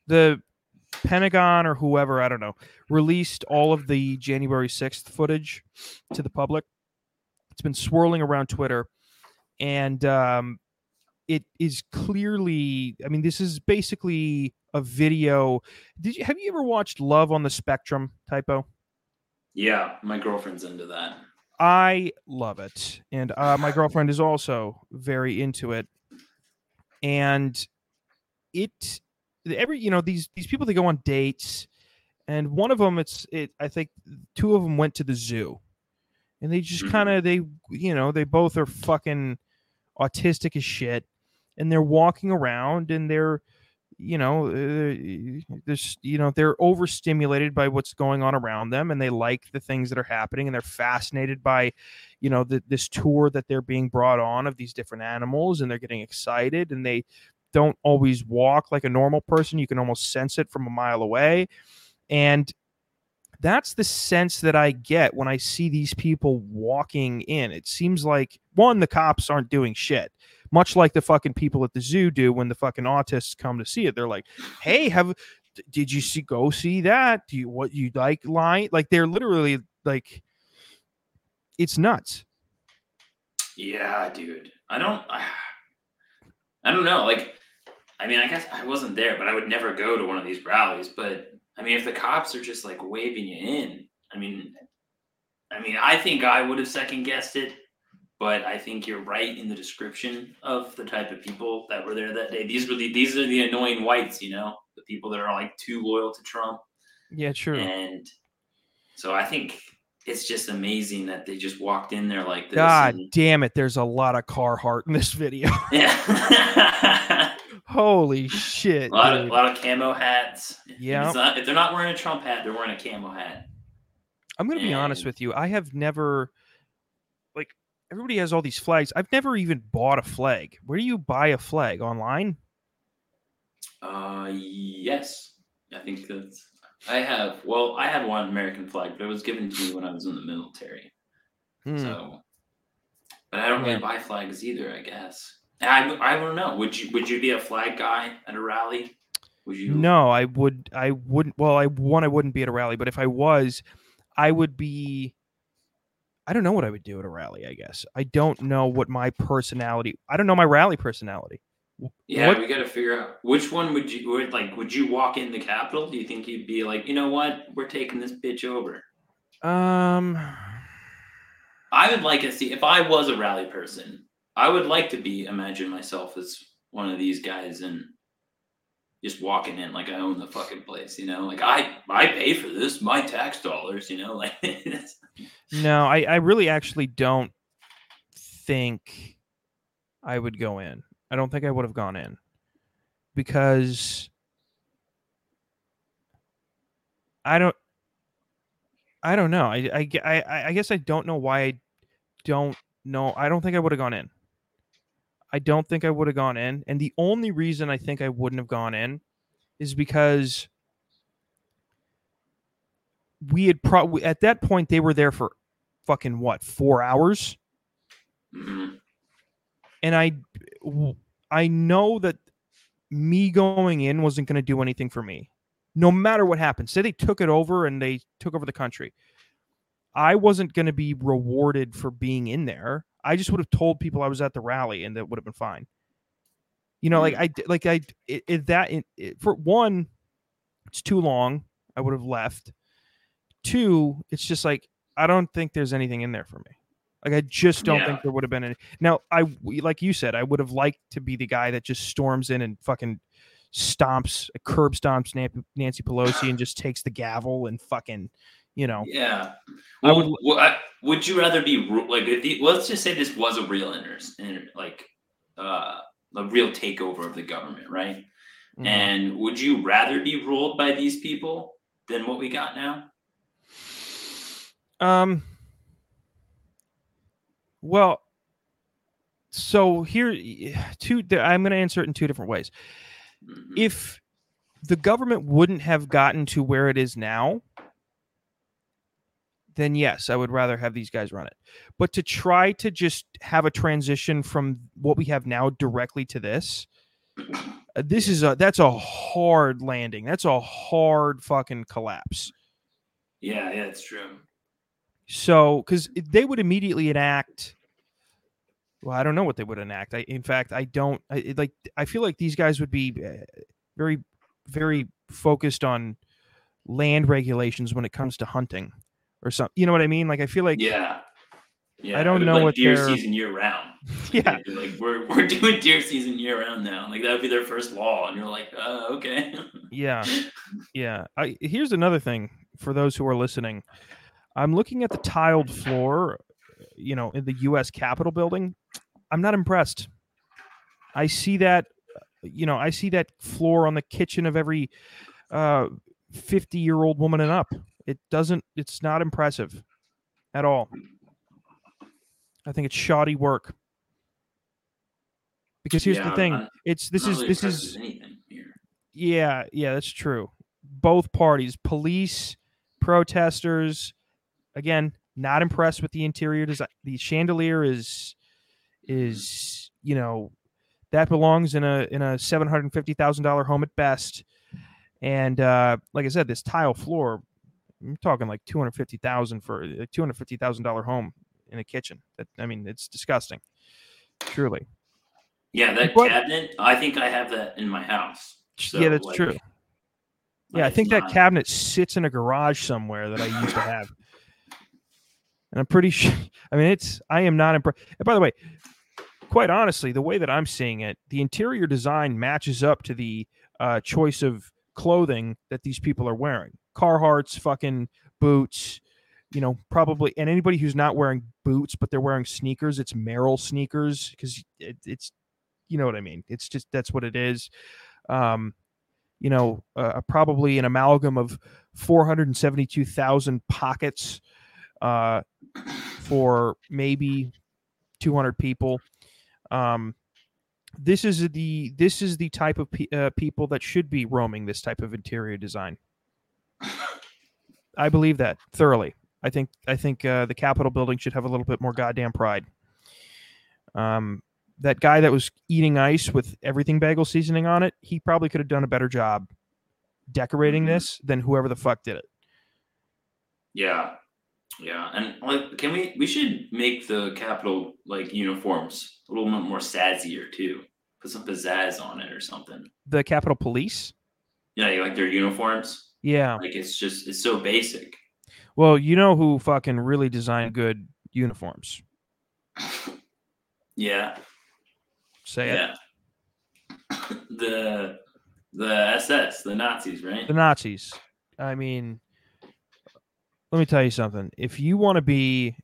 the pentagon or whoever i don't know released all of the january 6th footage to the public. It's been swirling around twitter. And um it is clearly i mean this is basically a video did you have you ever watched love on the spectrum typo yeah, my girlfriend's into that. I love it, and uh, my girlfriend is also very into it. And it, every you know these these people they go on dates, and one of them it's it. I think two of them went to the zoo, and they just Mhm. kind of they you know they both are fucking autistic as shit, and they're walking around and they're you know uh, there's you know they're overstimulated by what's going on around them and they like the things that are happening and they're fascinated by you know the, this tour that they're being brought on of these different animals and they're getting excited and they don't always walk like a normal person. You can almost sense it from a mile away. And that's the sense that I get when I see these people walking in. It seems like one, the cops aren't doing shit, much like the fucking people at the zoo do when the fucking autists come to see it. They're like, "Hey, have did you see go see that? Do you what you like line?" Like they're literally like, it's nuts. Yeah, dude. I don't. I don't know. Like, I mean, I guess I wasn't there, but I would never go to one of these rallies. But I mean, if the cops are just like waving you in, I mean, I mean, I think I would have second guessed it. But I think you're right in the description of the type of people that were there that day. These were the these are the annoying whites, you know, the people that are like too loyal to Trump. Yeah, true. And so I think it's just amazing that they just walked in there like this. God and- damn it! There's a lot of Carhartt in this video. yeah. Holy shit! a lot of a lot of camo hats. Yeah. not- if they're not wearing a Trump hat, they're wearing a camo hat. I'm gonna be honest with you. I have never everybody has all these flags. I've never even bought a flag. Where do you buy a flag online? Uh, yes, I think that's. I have. Well, I had one American flag, but it was given to me when I was in the military. Hmm. So, but I don't really Yeah. buy flags either. I guess. I I don't know. Would you Would you be a flag guy at a rally? Would you? No, I would. I wouldn't. Well, I one, I wouldn't be at a rally, but if I was, I would be. I don't know what I would do at a rally. I guess I don't know what my personality. I don't know my rally personality. Yeah, What- we got to figure out which one would you would like. Would you walk in the Capitol? Do you think you'd be like, you know what, we're taking this bitch over? Um, I would like to see if I was a rally person. I would like to be imagine myself as one of these guys and just walking in like I own the fucking place. You know, like I I pay for this, my tax dollars. You know, like no, I, I really actually don't think I would go in. I don't think I would have gone in because I don't. I don't know. I, I, I, I- guess I don't know why I don't know. I don't think I would have gone in. I don't think I would have gone in. And the only reason I think I wouldn't have gone in is because we had pro at that point they were there for fucking what four hours? And i i know that me going in wasn't going to do anything for me no matter what happened. Say they took it over and they took over the country. I wasn't going to be rewarded for being in there i just would have told people i was at the rally and that would have been fine you know like mm. I like i it, it, that it, it- for one it's too long i would have left two it's just like i don't think there's anything in there for me Like I just don't Yeah. think there would have been any. Now I like you said, I would have liked to be the guy that just storms in and fucking stomps, uh, curb stomps Nancy Pelosi and just takes the gavel and fucking, you know, Yeah. I would- would, I, would you rather be like if the, let's just say this was a real inter, inter like uh, a real takeover of the government, right? mhm. And would you rather be ruled by these people than what we got now? Um. Well, so here, two. I'm going to answer it in two different ways. Mhm. If the government wouldn't have gotten to where it is now, then yes, I would rather have these guys run it. But to try to just have a transition from what we have now directly to this, uh, this is a that's a hard landing. That's a hard fucking collapse. yeah, yeah, it's true. So, because they would immediately enact. Well, I don't know what they would enact. I, in fact, I don't. I, like. I feel like these guys would be uh, very, very focused on land regulations when it comes to hunting, or something. You know what I mean? Like, I feel like. Yeah. Yeah, I don't know like what deer their- season year round. Yeah. Like we're we're doing deer season year round now. Like that would be their first law, and you're like, uh, okay. Yeah. Yeah. I here's another thing for those who are listening. I'm looking at the tiled floor, you know, in the US Capitol building. I'm not impressed. I see that you know, I see that floor on the kitchen of every uh 50-year-old woman and up. It doesn't it's not impressive at all. I think it's shoddy work. Because here's Yeah, the thing, it's this is really this is yeah, yeah, that's true. Both parties, police, protesters, again, not impressed with the interior design. The chandelier is is, you know, that belongs in a in a seven hundred and fifty thousand dollar home at best. And uh, like I said, this tile floor, I'm talking like two hundred fifty thousand for a two hundred fifty thousand dollar home in a kitchen. That I mean, it's disgusting. Truly, Yeah, that But- cabinet. I think I have that in my house. So, yeah, that's like, true. Yeah, I think that cabinet sits in a garage somewhere that I used to have. And I'm pretty sure I mean it's I am not impressed. And by the way, quite honestly, the way that I'm seeing it, the interior design matches up to the uh, choice of clothing that these people are wearing. Carhartts, fucking boots, you know, probably and anybody who's not wearing boots but they're wearing sneakers, it's Merrell sneakers because it, it's you know what I mean. It's just that's what it is. Um, you know, uh, probably an amalgam of 472,000 pockets uh, for maybe 200 people. Um, this is the this is the type of pe- uh, people that should be roaming this type of interior design. I believe that thoroughly. I think I think uh, the Capitol building should have a little bit more goddamn pride. Um, that guy that was eating ice with everything bagel seasoning on it, he probably could have done a better job decorating Mhm. this than whoever the fuck did it. Yeah, yeah, and like, can we? We should make the Capitol like uniforms a little bit more sassier too. Put some pizzazz on it or something. The Capitol Police. Yeah, you like their uniforms. Yeah. Like it's just it's so basic. Well, you know who fucking really designed good uniforms? Yeah, Say it. yeah. the the SS, the Nazis, right? The Nazis. I mean, let me tell you something. If you want to be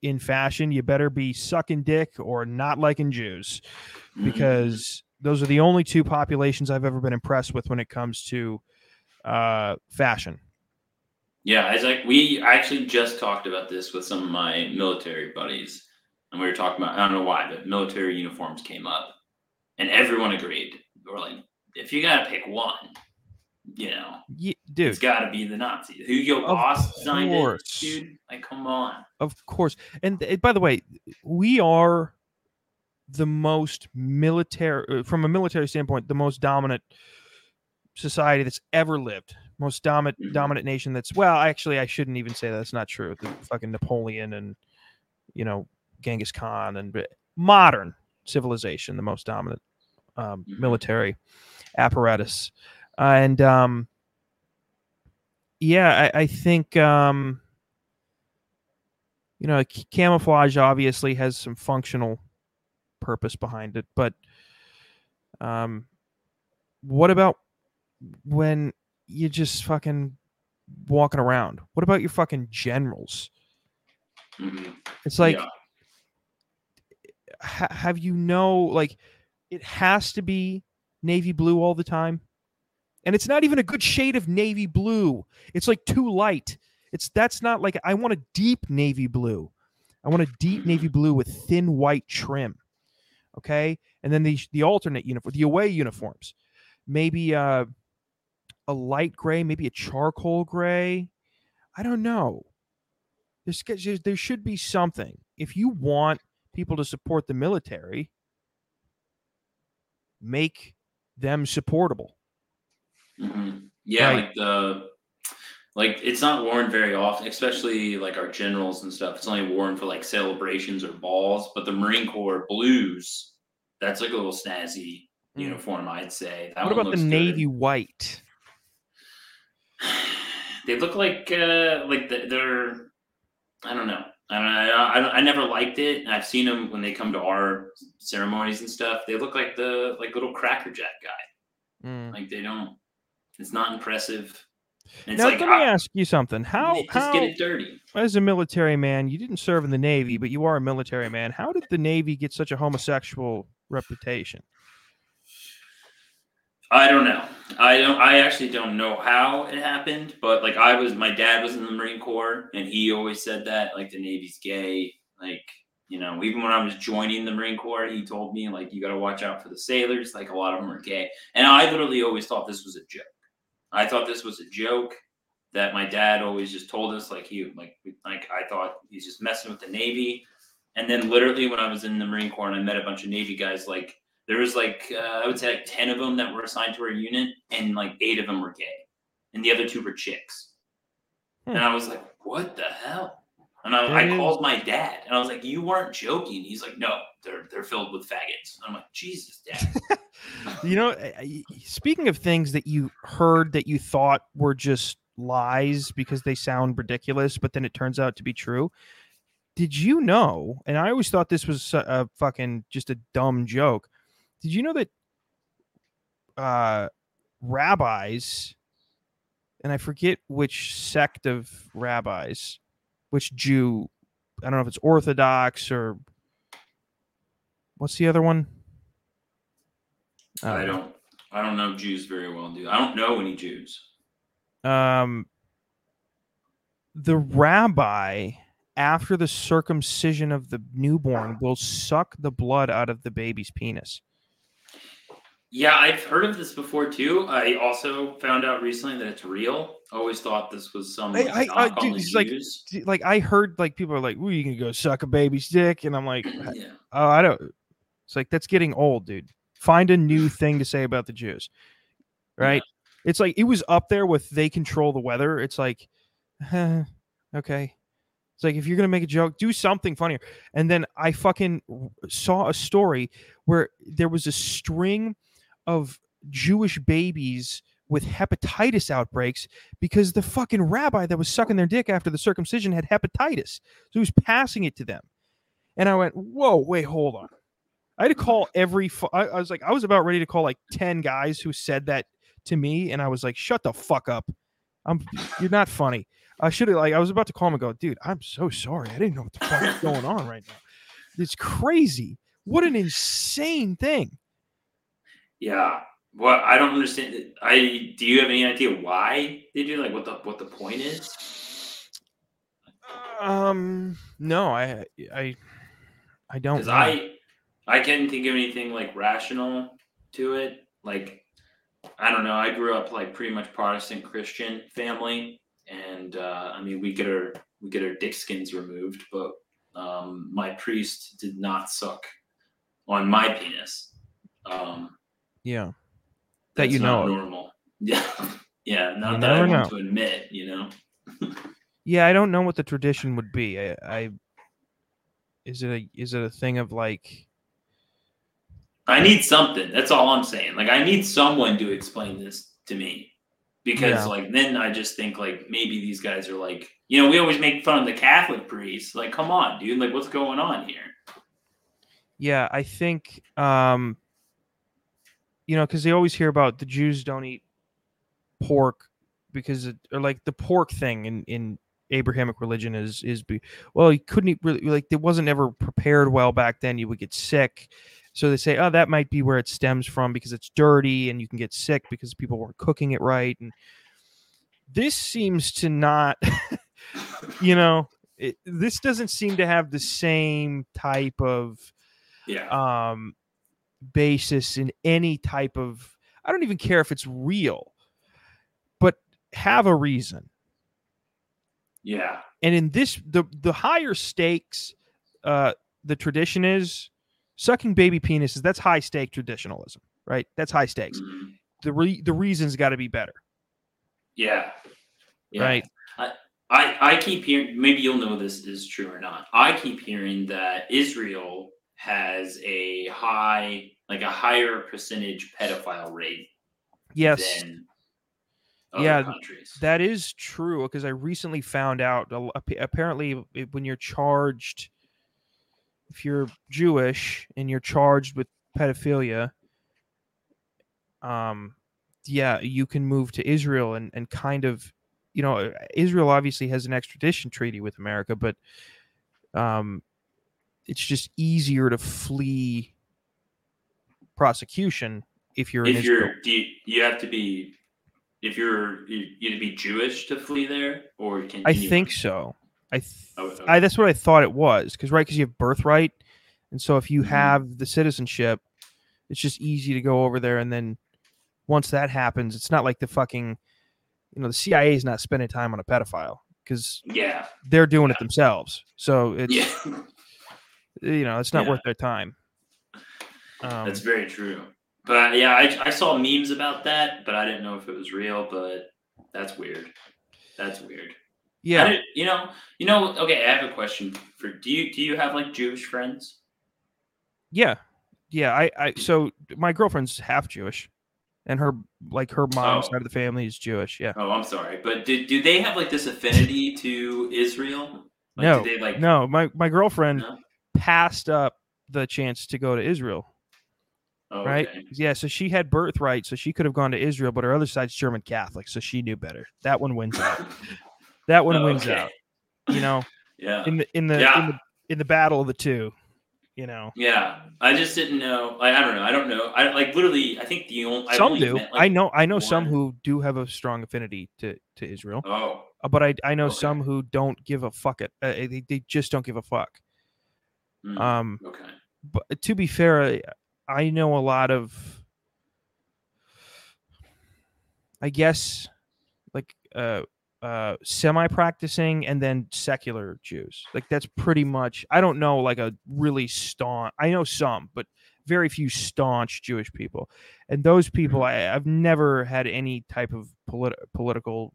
in fashion, you better be sucking dick or not liking Jews Mhm. because those are the only two populations I've ever been impressed with when it comes to uh, fashion. Yeah, like we actually just talked about this with some of my military buddies, and we were talking about I don't know why, but military uniforms came up, and everyone agreed. We're like, if you gotta pick one, you know, Ye- dude, it's got to be the Nazis. Who your Of boss designed it, dude? Like, come on. Of course. And by the way, we are the most military, uh, from a military standpoint, the most dominant society that's ever lived. Most dominant Mhm. dominant nation that's well, actually I shouldn't even say that. That's not true. The fucking Napoleon and you know, Genghis Khan and modern civilization, the most dominant um, Mhm. military apparatus. and um yeah, I, I think um you know, camouflage obviously has some functional purpose behind it, but um, what about when you're just fucking walking around? What about your fucking generals? Mhm. It's like, Yeah. ha- have you know, like, it has to be navy blue all the time, and it's not even a good shade of navy blue. It's like too light. It's that's not like I want a deep navy blue. I want a deep navy blue with thin white trim. Okay, and then the the alternate uniform, the away uniforms, maybe uh, a light gray, maybe a charcoal gray. I don't know. There's, there should be something. If you want people to support the military, make them supportable. Mhm. Yeah, Right. like the like it's not worn very often, especially like our generals and stuff. It's only worn for like celebrations or balls. But the Marine Corps blues, that's like a little snazzy Mm. uniform, I'd say. That what about the good. navy white? They look like uh like they're I don't know. I don't know. I, I, I never liked it. I've seen them when they come to our ceremonies and stuff. They look like the like little Cracker Jack guy. Mm. Like they don't. It's not impressive. It's Now, like let me I- ask you something. How, just how get it dirty. as a military man, you didn't serve in the Navy, but you are a military man. How did the Navy get such a homosexual reputation? I don't know. I don't. I actually don't know how it happened, but like I was, my dad was in the Marine Corps, and he always said that like the Navy's gay. Like you know, even when I was joining the Marine Corps, he told me like you got to watch out for the sailors. Like a lot of them are gay, and I literally always thought this was a joke. I thought this was a joke that my dad always just told us. Like he like like I thought he's just messing with the Navy, and then literally when I was in the Marine Corps and I met a bunch of Navy guys, like there was like uh, I would say like ten of them that were assigned to our unit, and like eight of them were gay, and the other two were chicks. Hmm. And I was like, "What the hell?" And I, I called my dad, and I was like, "You weren't joking." He's like, "No, they're they're filled with faggots." I'm like, "Jesus, dad." You know, I- I- speaking of things that you heard that you thought were just lies because they sound ridiculous, but then it turns out to be true. Did you know? And I always thought this was a fucking just a dumb joke. Did you know that uh, rabbis, and I forget which sect of rabbis, which Jew, I don't know if it's Orthodox or what's the other one? I don't I don't know Jews very well, dude. I don't know any Jews. um the rabbi after the circumcision of the newborn will suck the blood out of the baby's penis Yeah, I've heard of this before too. I also found out recently that it's real. Always thought this was some like, I- I- on dude, like-. Like i heard like people are like well you can go suck a baby's dick and i'm like yeah. oh i don't it's like that's getting old dude find a new thing to say about the jews right it's like it was up there with they control the weather it's like eh, okay it's like if you're gonna make a joke do something funnier and then i fucking saw a story where there was a string of jewish babies with hepatitis outbreaks because the fucking rabbi that was sucking their dick after the circumcision had hepatitis. So he was passing it to them. And i went whoa wait hold on. I had to call every fu- I, I was like i was about ready to call like 10 guys who said that to me and i was like shut the fuck up. I'm you're not funny. I should have like i was about to call him and go dude i'm so sorry. I didn't know what the fuck was going on right now. It's crazy. What an insane thing Yeah. Well, I don't understand. I do you have any idea why they do like what the what the point is? um no i i i don't Because. I I can't think of anything like rational to it. Like I don't know. I grew up like pretty much Protestant Christian family, and uh, I mean we get our we get our dick skins removed, but um, my priest did not suck on my penis. Um, yeah That that's you not know normal. Yeah, yeah. Not You that I want know. to admit, you know. Yeah, I don't know what the tradition would be. I, I is it a is it a thing of like I need something. That's all I'm saying. Like I need someone to explain this to me. because Yeah. like then I just think like maybe these guys are like you know we always make fun of the Catholic priests like come on dude like what's going on here Yeah, I think um you know because they always hear about the Jews don't eat pork because it, or like the pork thing in in Abrahamic religion is is be well you couldn't eat really like it wasn't ever prepared well back then you would get sick. So they say oh that might be where it stems from because it's dirty and you can get sick because people weren't cooking it right. And this seems to not you know it, this doesn't seem to have the same type of yeah. um basis in any type of I don't even care if it's real, but have a reason. yeah And in this the the higher stakes uh the tradition is sucking baby penises, that's high stake traditionalism, right? That's high stakes. Mhm. The re- the reason's got to be better, yeah yeah right? I, I keep hearing maybe you'll know this is true or not. I keep hearing that Israel has a high like a higher percentage pedophile rate Yes. than other Yeah, countries. That is true because I recently found out a l- ap- apparently when you're charged, if you're Jewish and you're charged with pedophilia, um, yeah, you can move to Israel and, and kind of, you know, Israel obviously has an extradition treaty with America, but um, it's just easier to flee prosecution if you're if you're do you, you have to be if you're you, you have to be Jewish to flee there or can I think so. I, th- Oh, okay. I that's what I thought it was because right because you have birthright, and so if you Mhm. have the citizenship, it's just easy to go over there, and then once that happens, it's not like the fucking, you know, the CIA is not spending time on a pedophile because yeah they're doing it themselves. So it's yeah you know it's not Yeah. worth their time. Um, that's very true but yeah I, I saw memes about that but I didn't know if it was real but that's weird that's weird yeah, you know you know okay I have a question for do you do you have like Jewish friends yeah, yeah. I, I so my girlfriend's half Jewish, and her like her mom's Oh. side of the family is Jewish. Yeah. oh I'm sorry but do, do they have like this affinity to Israel like, No, do they like No, my my girlfriend No? Passed up the chance to go to Israel, Oh, right? okay. Yeah, so she had birthright, so she could have gone to Israel, but her other side's German Catholic, so she knew better. That one wins out. That one Oh, wins okay. out. You know, yeah in the in the, in the in the battle of the two. You know, Yeah, I just didn't know. Like, I don't know. I don't know. I like literally. I think the only some only do. met, I know I know some who do have a strong affinity to to Israel, Oh, uh, but I I know Okay. some who don't give a fuck it. Uh, they they just don't give a fuck. Mm, Um, okay. but to be fair, I- I know a lot of, I guess, like uh, uh, semi-practicing and then secular Jews. Like that's pretty much. I don't know like a really staunch. I know some, but very few staunch Jewish people, and those people I, I've never had any type of polit- political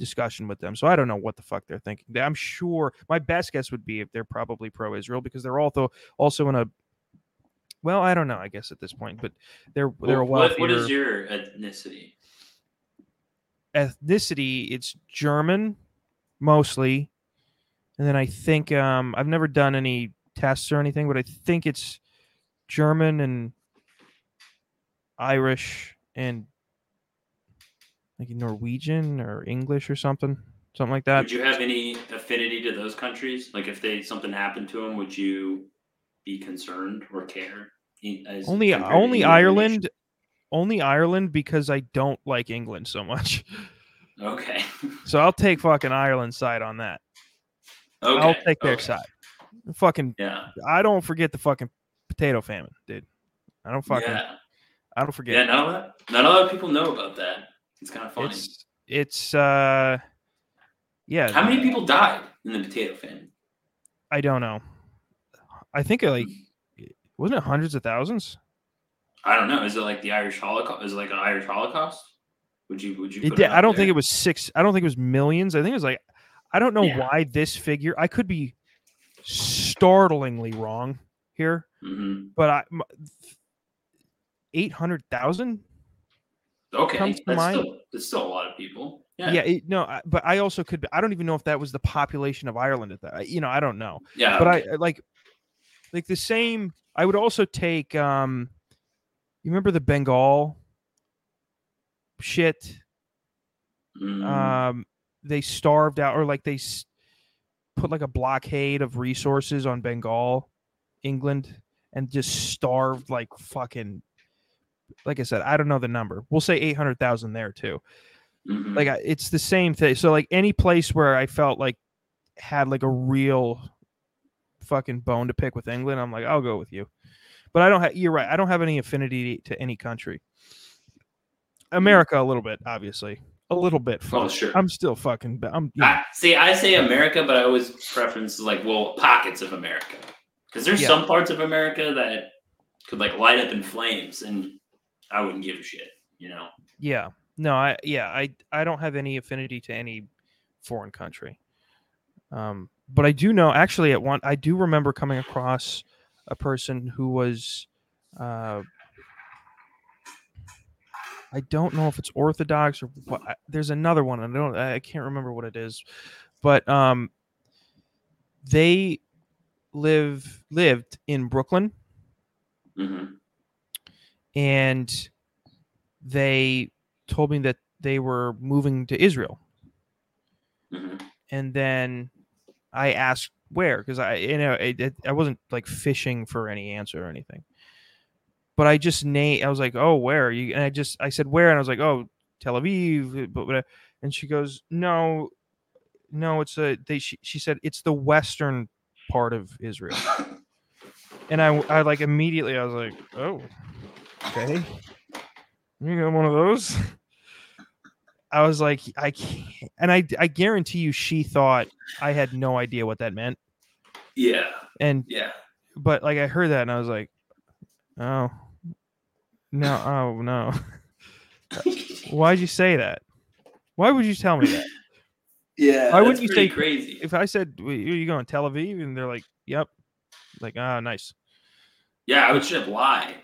discussion with them. So I don't know what the fuck they're thinking. I'm sure my best guess would be if they're probably pro-Israel because they're also also in a well, I don't know. I guess at this point, but they're they're a Well, what, wealthier what is your ethnicity? ethnicity. It's German mostly, and then I think um, I've never done any tests or anything, but I think it's German and Irish and like Norwegian or English or something, something like that. would you have any affinity to those countries? Like, if they something happened to them, would you be concerned or care? as only only Ireland, only Ireland because I don't like England so much. Okay. So I'll take fucking Ireland's side on that. okay. I'll take their okay. side. Fucking, Yeah. I don't forget the fucking potato famine, dude. I don't fucking, Yeah. I don't forget. Yeah. None of that. Not a lot of people know about that. It's kind of funny. It's it's uh, yeah. How many people died in the potato famine? I don't know. I think it, like wasn't it hundreds of thousands? I don't know. Is it like the Irish Holocaust? Is it like an Irish Holocaust? Would you would you? It it I don't think it was six. I don't think it was millions. I think it was like I don't know Yeah. why this figure. I could be startlingly wrong here, Mhm. but I eight hundred thousand. Okay, comes to that's mind. still that's still a lot of people. Yeah, Yeah, it, no, I- but I also could. I don't even know if that was the population of Ireland at that. You know, I don't know. yeah. but okay. I I like like the same. I would also take. um You remember the Bengal shit? Mm, Um, they starved out, or like they put like a blockade of resources on Bengal, England, and just starved like fucking. Like I said, I don't know the number. We'll say eight hundred thousand there too. mhm. like I- it's the same thing so like any place where i felt like had like a real fucking bone to pick with england i'm like i'll go with you but i don't have you're right i don't have any affinity to any country america a little bit obviously a little bit Oh, sure. i'm still fucking i'm you know, I, see, I say America, but I always preference like well pockets of America because there's Yeah. some parts of America that could like light up in flames, and I wouldn't give a shit. You know. yeah no i yeah i i don't have any affinity to any foreign country um but i do know actually at one i do remember coming across a person who was uh i don't know if it's orthodox or what there's another one i don't i can't remember what it is but um they live lived in brooklyn hmm and they told me that they were moving to Israel. hmm And then I asked where because I you know it, I wasn't like fishing for any answer or anything. But I just name I was like, "Oh, where?" are you and I just I said where and I was like, "Oh, Tel Aviv." But but- and she goes, "No, no, it's a they she, she said it's the western part of Israel." And I I like immediately I was like, "Oh, okay." You got one of those? I was like, I can't, and I I guarantee you, she thought I had no idea what that meant, Yeah. and Yeah. but like I heard that and I was like, oh, no, oh no, why'd you say that? Why would you tell me that? Yeah. Why wouldn't you say- crazy? If I said, "Wait, you going to Tel Aviv, and they're like, yep, like ah, nice, Yeah, I would straight up lie.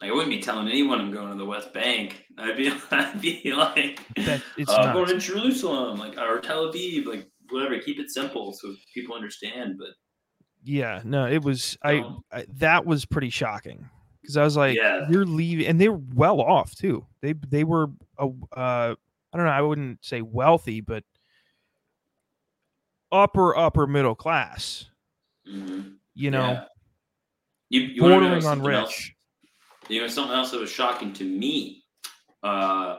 Like I wouldn't be telling anyone I'm going to the West Bank. I'd be, I'd be like, that it's uh, going to Jerusalem, like or Tel Aviv, like whatever. Keep it simple so people understand. But Yeah, no, it was I, I that was pretty shocking because I was like, Yeah. you're leaving, and they were well off too. They they were a uh, I don't know, I wouldn't say wealthy, but upper upper middle class. mhm, You know, yeah. you, you know bordering on rich. else? You know, something else that was shocking to me uh,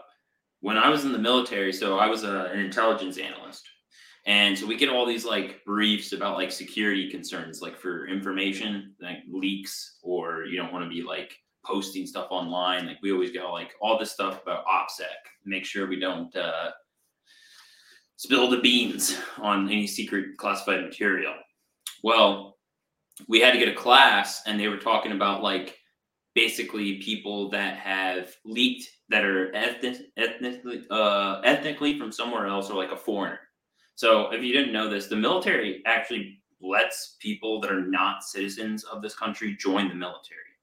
when I was in the military. So I was a, an intelligence analyst, and so we get all these like briefs about like security concerns, like for information, like leaks, or you don't want to be like posting stuff online. Like we always get all, like all this stuff about OPSEC, make sure we don't uh, spill the beans on any secret classified material. Well, we had to get a class, and they were talking about like basically people that have leaked that are ethnic, ethnically uh, ethnically from somewhere else or like a foreigner. So if you didn't know this, the military actually lets people that are not citizens of this country join the military,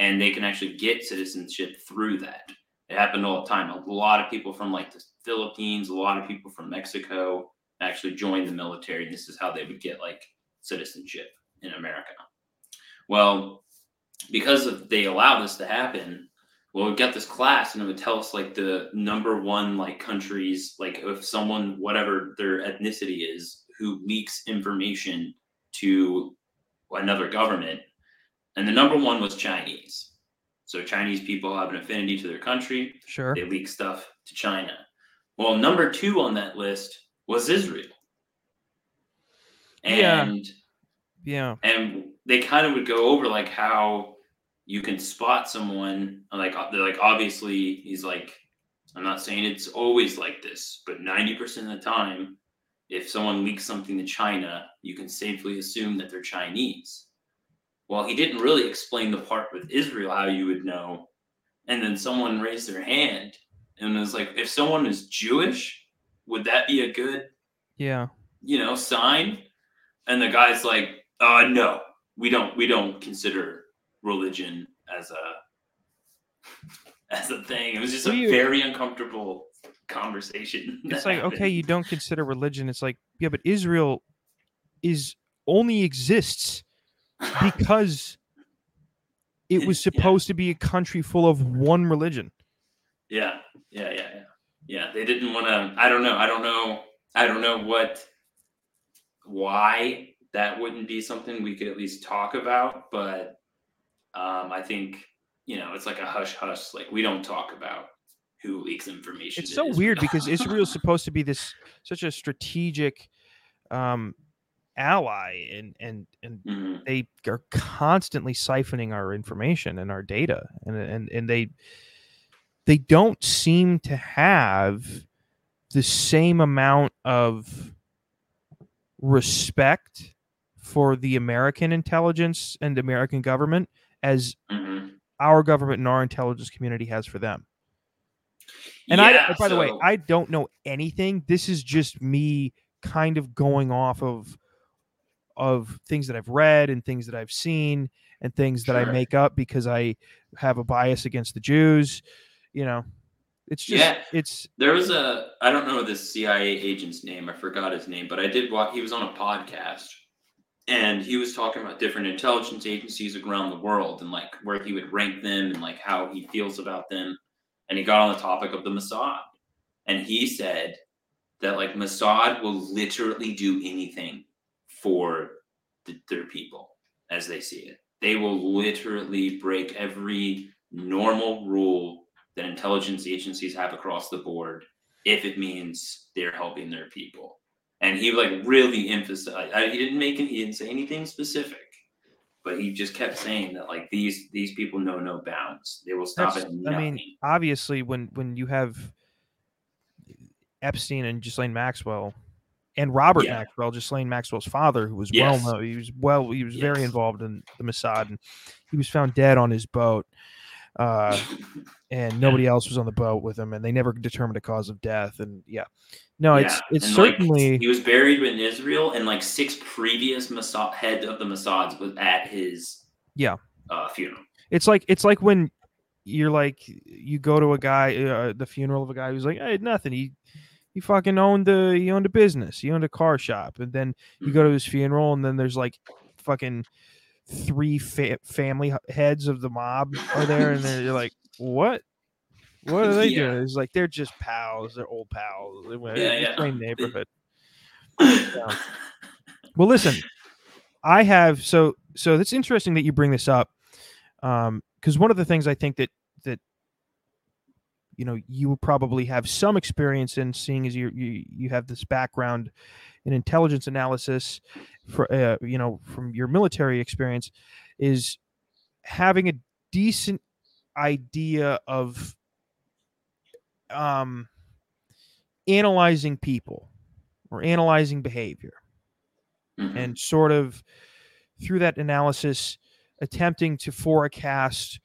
and they can actually get citizenship through that. It happened all the time. A lot of people from like the Philippines, a lot of people from Mexico actually joined the military, and this is how they would get like citizenship in America. Well, because of they allow this to happen, well, we got this class and it would tell us like the number one like countries, like if someone, whatever their ethnicity is, who leaks information to another government. And the number one was Chinese. So Chinese people have an affinity to their country. sure, They leak stuff to China. Well, number two on that list was Israel. Yeah. And yeah, and they kind of would go over like how you can spot someone like they're like obviously he's like i'm not saying it's always like this but 90% of the time if someone leaks something to china you can safely assume that they're chinese. Well he didn't really explain the part with israel how you would know and then someone raised their hand and was like if someone is jewish would that be a good yeah, you know, sign. And the guy's like, uh no, we don't we don't consider religion as a as a thing. It was just a very uncomfortable conversation. It's like okay, you don't consider religion. It's like yeah, but Israel is only exists because it was Yeah. supposed to be a country full of one religion. Yeah, yeah, yeah, yeah. Yeah, they didn't want to. I don't know. I don't know. I don't know what, why that wouldn't be something we could at least talk about. But um, I think you know it's like a hush hush. Like we don't talk about who leaks information. It's so weird Israel. because Israel's supposed to be this such a strategic um ally and and and Mhm. they are constantly siphoning our information and our data and and and they they don't seem to have the same amount of respect for the American intelligence and American government as Mhm. our government and our intelligence community has for them. And Yeah, I, by the way, I don't know anything. This is just me kind of going off of of things that I've read and things that I've seen and things that I make up because I have a bias against the Jews. You know, it's just Yeah. it's There was a I don't know the CIA agent's name. I forgot his name, but I did watch. He was on a podcast, and he was talking about different intelligence agencies around the world and like where he would rank them and like how he feels about them. And he got on the topic of the Mossad, and he said that like Mossad will literally do anything for th- their people as they see it. They will literally break every normal rule that intelligence agencies have across the board if it means they're helping their people. And he like really emphasized. I, he didn't make it. He didn't say anything specific, but he just kept saying that like these these people know no bounds. They will stop That's- at I mean, obviously when when you have Epstein and Ghislaine Maxwell and Robert Yeah. Maxwell, Ghislaine Maxwell's father, who was Yes. well known, he was well, he was very involved in the Mossad, and he was found dead on his boat, uh, and nobody else was on the boat with him, and they never determined a cause of death, and yeah, no, it's Yeah, it's and, like, certainly he was buried in Israel, and like six previous Mossad head of the Mossads was at his Yeah. uh, funeral. it's like it's like when you're like you go to a guy uh, the funeral of a guy who's like I hey nothing. He he fucking owned the he owned a business. He owned a car shop. And then you go to his funeral and then there's like fucking three fa- family heads of the mob are there and then you're like what what are they Yeah. doing it's like they're just pals they're old pals they went Yeah, in the yeah. same neighborhood well listen i have so so it's interesting that you bring this up um because one of the things i think that that you know you will probably have some experience in seeing as you you, you have this background in intelligence analysis for uh, you know from your military experience is having a decent idea of um analyzing people or analyzing behavior Mhm. and sort of through that analysis attempting to forecast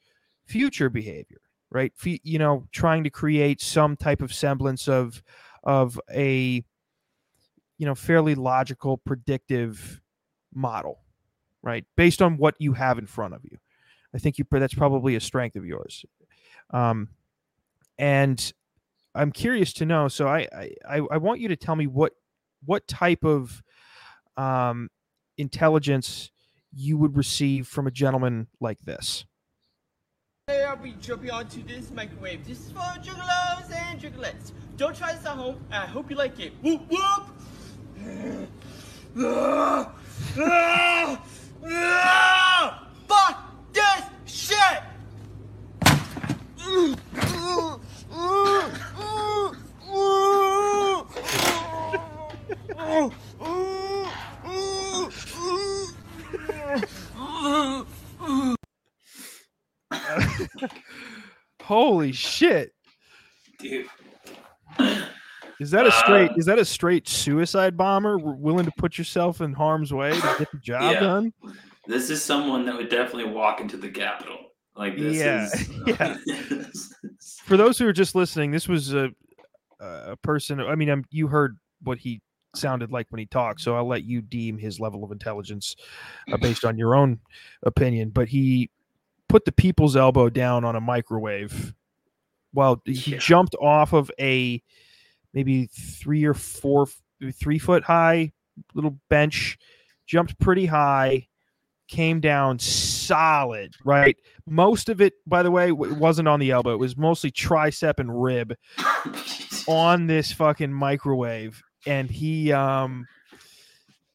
future behavior right you know trying to create some type of semblance of of a you know fairly logical predictive model right based on what you have in front of you i think you that's probably a strength of yours um and i'm curious to know so i i i want you to tell me what what type of um intelligence you would receive from a gentleman like this Today I'll be jumping onto this microwave. This is for juggalos and juggalettes. Don't try this at home. I hope you like it. Whoop whoop! Fuck this shit! holy shit dude. Is that a straight Uh, is that a straight suicide bomber willing to put yourself in harm's way to get the job Yeah. done This is someone that would definitely walk into the Capitol. Like this Yeah, is yeah. for those who are just listening this was a a person i mean um you heard what he sounded like when he talked so i'll let you deem his level of intelligence uh, based on your own opinion but he put the people's elbow down on a microwave while he Yeah. jumped off of a maybe three or four, three foot high little bench, jumped pretty high, came down solid, right? Most of it, by the way, w- wasn't on the elbow. It was mostly tricep and rib on this fucking microwave. And he, um,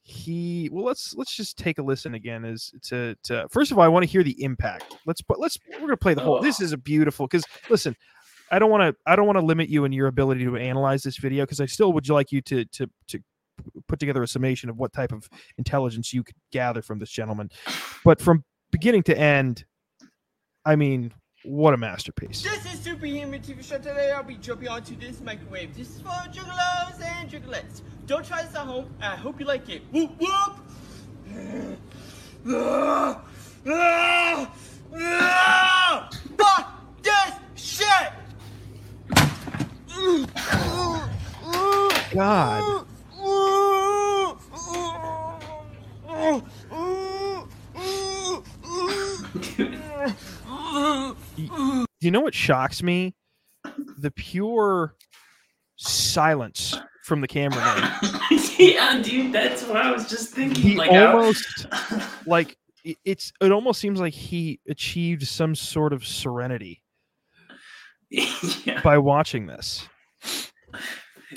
he well let's let's just take a listen again as to to first of all i want to hear the impact let's put let's we're gonna play the whole this is a beautiful because listen i don't want to i don't want to limit you in your ability to analyze this video because i still would like you to to to put together a summation of what type of intelligence you could gather from this gentleman but from beginning to end i mean what a masterpiece This is Superhuman TV Show. Today I'll be jumping onto this microwave. This is for juggalos and juggalettes. Don't try this at home. I hope you like it. Whoop whoop! Fuck this shit! God. Do you know what shocks me? The pure silence from the cameraman yeah, dude, that's what I was just thinking. he like, almost like it's it almost seems like he achieved some sort of serenity yeah. by watching this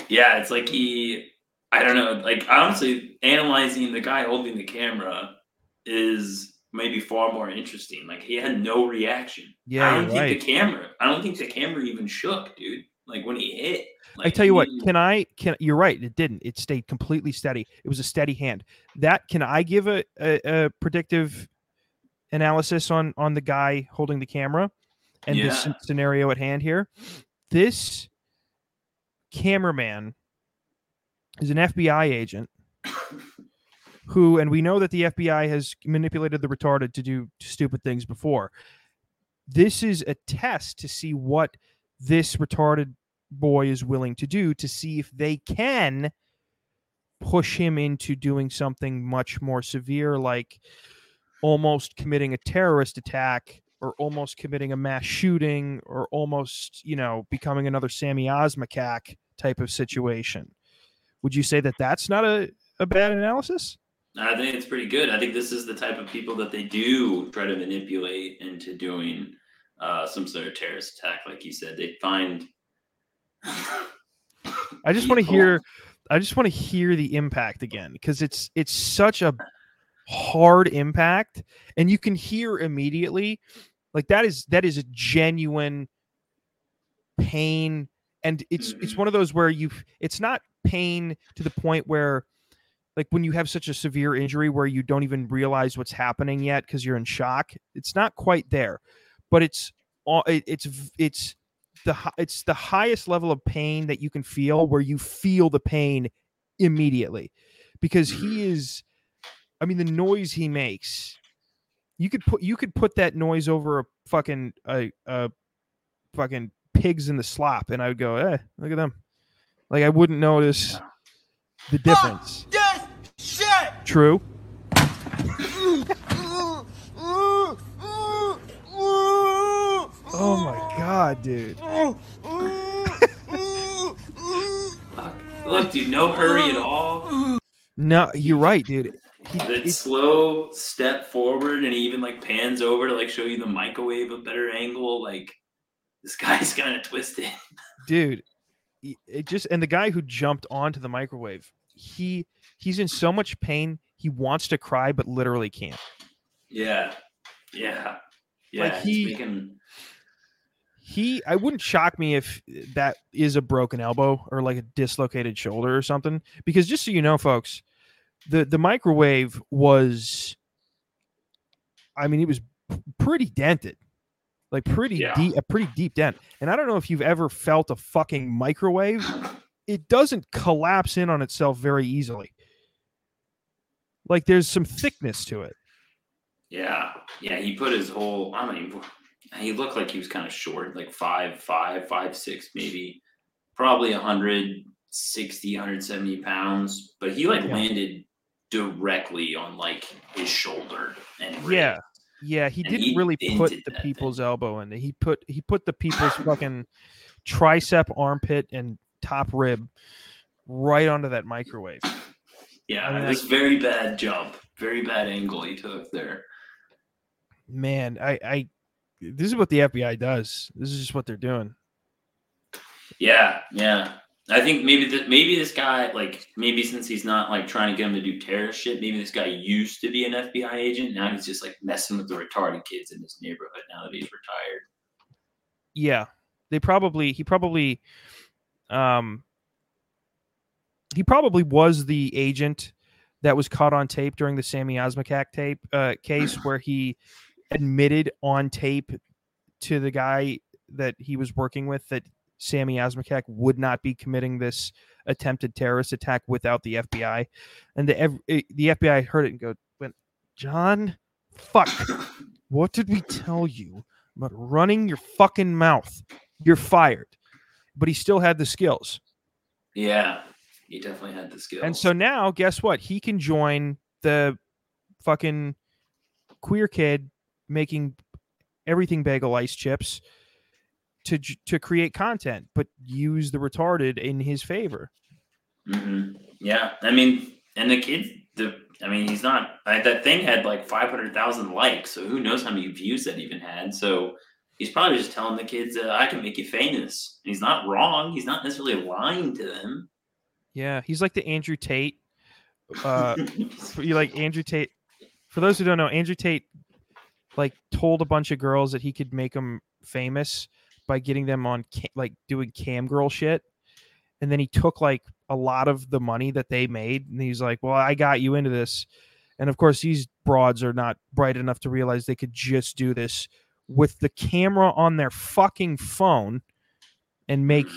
yeah, it's like he, I don't know, like honestly, analyzing the guy holding the camera is maybe far more interesting. Like he had no reaction. Yeah, I don't think right. the camera. I don't think the camera even shook, dude. Like when he hit. I tell you what, can I can you're right, it didn't. It stayed completely steady. It was a steady hand. That can I give a, a, a predictive analysis on on the guy holding the camera and this scenario at hand here? This cameraman is an FBI agent who and we know that the FBI has manipulated the retarded to do stupid things before. This is a test to see what this retarded boy is willing to do to see if they can push him into doing something much more severe like almost committing a terrorist attack or almost committing a mass shooting or almost you know becoming another Sami Osmakac type of situation would you say that that's not a, a bad analysis I think it's pretty good. I think this is the type of people that they do try to manipulate into doing uh, some sort of terrorist attack, like you said. They find. I just want to hear I just want to hear the impact again because it's it's such a hard impact and you can hear immediately like that is that is a genuine pain. And it's it's one of those where you it's not pain to the point where like when you have such a severe injury where you don't even realize what's happening yet because you're in shock it's not quite there. But it's it's it's the it's the highest level of pain that you can feel where you feel the pain immediately. Because he is i mean the noise he makes you could put you could put that noise over a fucking a, a fucking pigs in the slop and i would go eh look at them like i wouldn't notice the difference This shit! true oh my god dude Fuck. Look, dude, no hurry at all. no you're right dude He- That slow step forward, and he even like pans over to like show you the microwave a better angle. Like this guy's kind of twisted. dude it just and the guy who jumped onto the microwave he he's in so much pain he wants to cry but literally can't Yeah, yeah, yeah. Like, he- making- he i wouldn't shock me if that is a broken elbow or like a dislocated shoulder or something because just so you know folks the the microwave was i mean it was pretty dented like pretty Yeah. deep a pretty deep dent and i don't know if you've ever felt a fucking microwave it doesn't collapse in on itself very easily like there's some thickness to it Yeah, yeah. He put his whole. I mean, he looked like he was kind of short, like five, five, five, six, maybe, probably 160, 170 pounds. But he like Yeah. landed directly on like his shoulder and rib. Yeah. Yeah, he And didn't he really put the that thing. people's elbow in. He put he put the people's fucking tricep, armpit, and top rib right onto that microwave. Yeah, I mean, it was very bad jump, very bad angle he took there. Man, I I this is what the FBI does. This is just what they're doing. Yeah, yeah. I think maybe that maybe this guy like maybe since he's not like trying to get him to do terrorist shit, maybe this guy used to be an FBI agent. Now he's just like messing with the retarded kids in his neighborhood now that he's retired. Yeah, they probably he probably um he probably was the agent that was caught on tape during the Sami Osmakac tape uh, case where he admitted on tape to the guy that he was working with that Sami Osmakac would not be committing this attempted terrorist attack without the FBI, and the eh, the FBI heard it and go went, John, fuck, what did we tell you about running your fucking mouth? You're fired, but he still had the skills. Yeah, he definitely had the skills. And so now, guess what? He can join the fucking queer kid making everything bagel ice chips to to create content, but use the retarded in his favor. hmm Yeah, I mean, and the kid, the I mean, he's not. I, that thing had like five hundred thousand likes, so who knows how many views that even had? So he's probably just telling the kids, uh, "I can make you famous." He's not wrong. He's not necessarily lying to them. Yeah, he's like the Andrew Tate. Uh, you like Andrew Tate. For those who don't know, Andrew Tate like told a bunch of girls that he could make them famous by getting them on like doing cam girl shit, and then he took like a lot of the money that they made, and he's like, "Well, I got you into this," and of course these broads are not bright enough to realize they could just do this with the camera on their fucking phone and make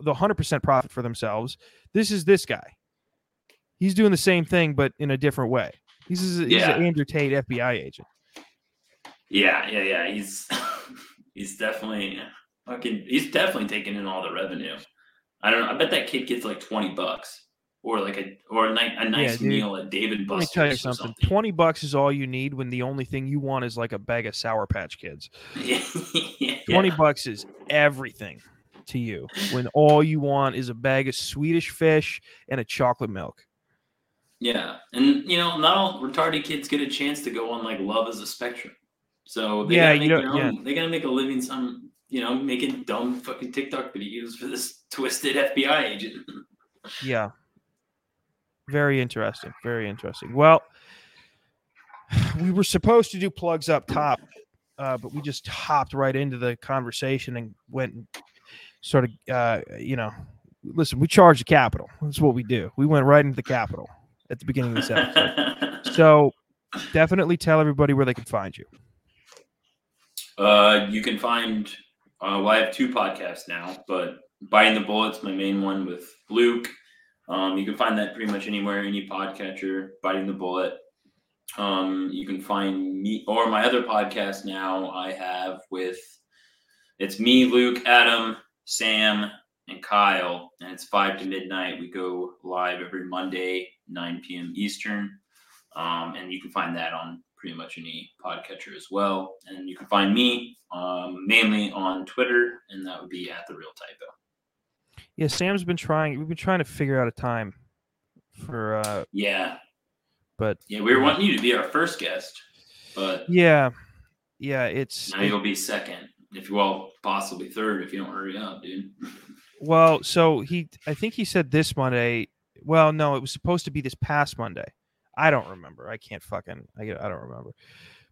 the 100% profit for themselves. This is this guy. He's doing the same thing, but in a different way. He's, he's Yeah. an Andrew Tate FBI agent. Yeah, yeah, yeah. He's he's definitely fucking. He's definitely taking in all the revenue. I don't know. I bet that kid gets like twenty bucks, or like a or a, ni- a nice dude. meal at David Let me tell you or something. 20 bucks is all you need when the only thing you want is like a bag of Sour Patch Kids. yeah, 20 bucks is everything to you when all you want is a bag of Swedish fish and a chocolate milk. Yeah, and you know, not all retarded kids get a chance to go on like Love is a Spectrum. So they Yeah, gotta you make don't- their own, they gotta make a living some you know, making dumb fucking TikTok videos for this twisted FBI agent. Yeah. Very interesting. Very interesting. Well, we were supposed to do plugs up top, uh, but we just hopped right into the conversation and went and sort of, uh, you know, listen, we charge the Capitol. That's what we do. We went right into the Capitol at the beginning of this episode. so definitely tell everybody where they can find you. Uh, you can find. Uh, well, I have two podcasts now, but biting the bullets, my main one with Luke. Um, you can find that pretty much anywhere, any podcatcher. Biting the bullet. Um, you can find me or my other podcast now. I have with it's me, Luke, Adam, Sam, and Kyle, and it's five to midnight. We go live every Monday, nine p.m. Eastern. Um, and you can find that on pretty much any podcatcher as well. And you can find me um, mainly on Twitter, and that would be at the real typo. Yeah, Sam's been trying. We've been trying to figure out a time for, uh, Yeah, but yeah, we were wanting you to be our first guest, but yeah, yeah, it's now you'll be second, if you well, possibly third if you don't hurry up, dude. Well, so he, I think he said this Monday. Well, no, it was supposed to be this past Monday. I don't remember. I can't fucking. I, I don't remember.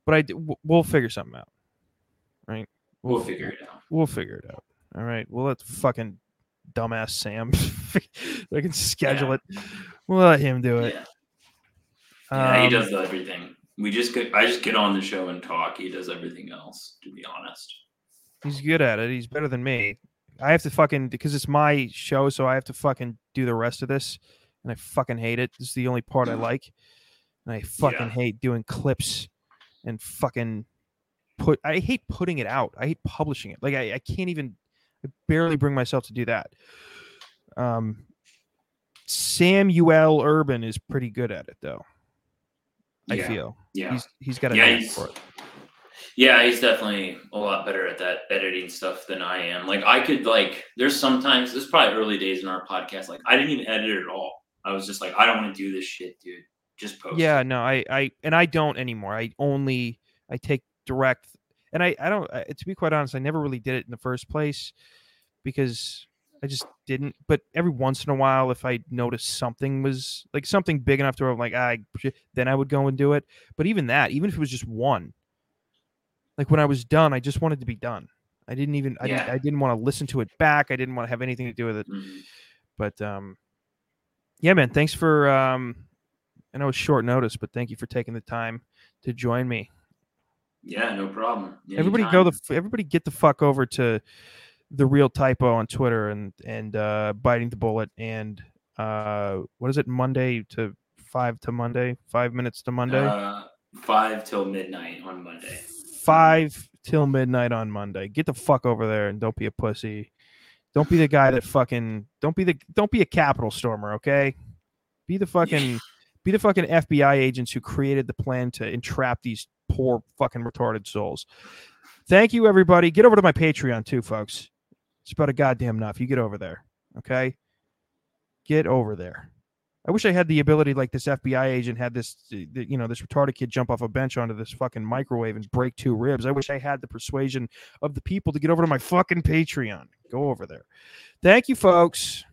But I we'll figure something out, right? We'll figure it out. We'll figure it out. All right. We'll let fucking dumbass Sam. they can schedule Yeah. it. We'll let him do it. Yeah, yeah, he Um, does everything. We just get, I just get on the show and talk. He does everything else, to be honest. He's good at it. He's better than me. I have to fucking because it's my show, so I have to fucking do the rest of this, and I fucking hate it. This is the only part I like, and I fucking Yeah. hate doing clips and fucking put. I hate putting it out. I hate publishing it. Like I, I can't even. I barely bring myself to do that. Um, Samuel Urban is pretty good at it, though. I Yeah. feel Yeah, he's he's got a Yeah, knack for it. Yeah, he's definitely a lot better at that editing stuff than I am. Like I could like there's sometimes this is probably early days in our podcast. Like I didn't even edit it at all. I was just like, I don't want to do this shit, dude. Just post. Yeah, no, I, I, and I don't anymore. I only, I take direct, and I, I don't. I, to be quite honest, I never really did it in the first place because I just didn't. But every once in a while, if I noticed something was like something big enough to where I'm like, I, then I would go and do it. But even that, even if it was just one, like when I was done, I just wanted to be done. I didn't even, I, didn't, I didn't want to listen to it back. I didn't want to have anything to do with it. Mhm. But um, yeah, man, thanks for um, I know it's short notice, but thank you for taking the time to join me. Yeah, no problem. Everybody go the everybody get the fuck over to the real typo on Twitter and and uh, biting the bullet and uh, what is it Monday to five to Monday five minutes to Monday Uh, five till midnight on Monday. five till midnight on Monday. Get the fuck over there and don't be a pussy. Don't be the guy that fucking don't be the don't be a Capitol stormer, okay? Be the fucking be the fucking FBI agents who created the plan to entrap these poor fucking retarded souls. Thank you everybody. Get over to my Patreon too, folks. It's about a goddamn enough. You get over there, okay? Get over there. I wish I had the ability like this FBI agent had this, you know, this retarded kid jump off a bench onto this fucking microwave and break two ribs. I wish I had the persuasion of the people to get over to my fucking Patreon. Go over there. Thank you, folks.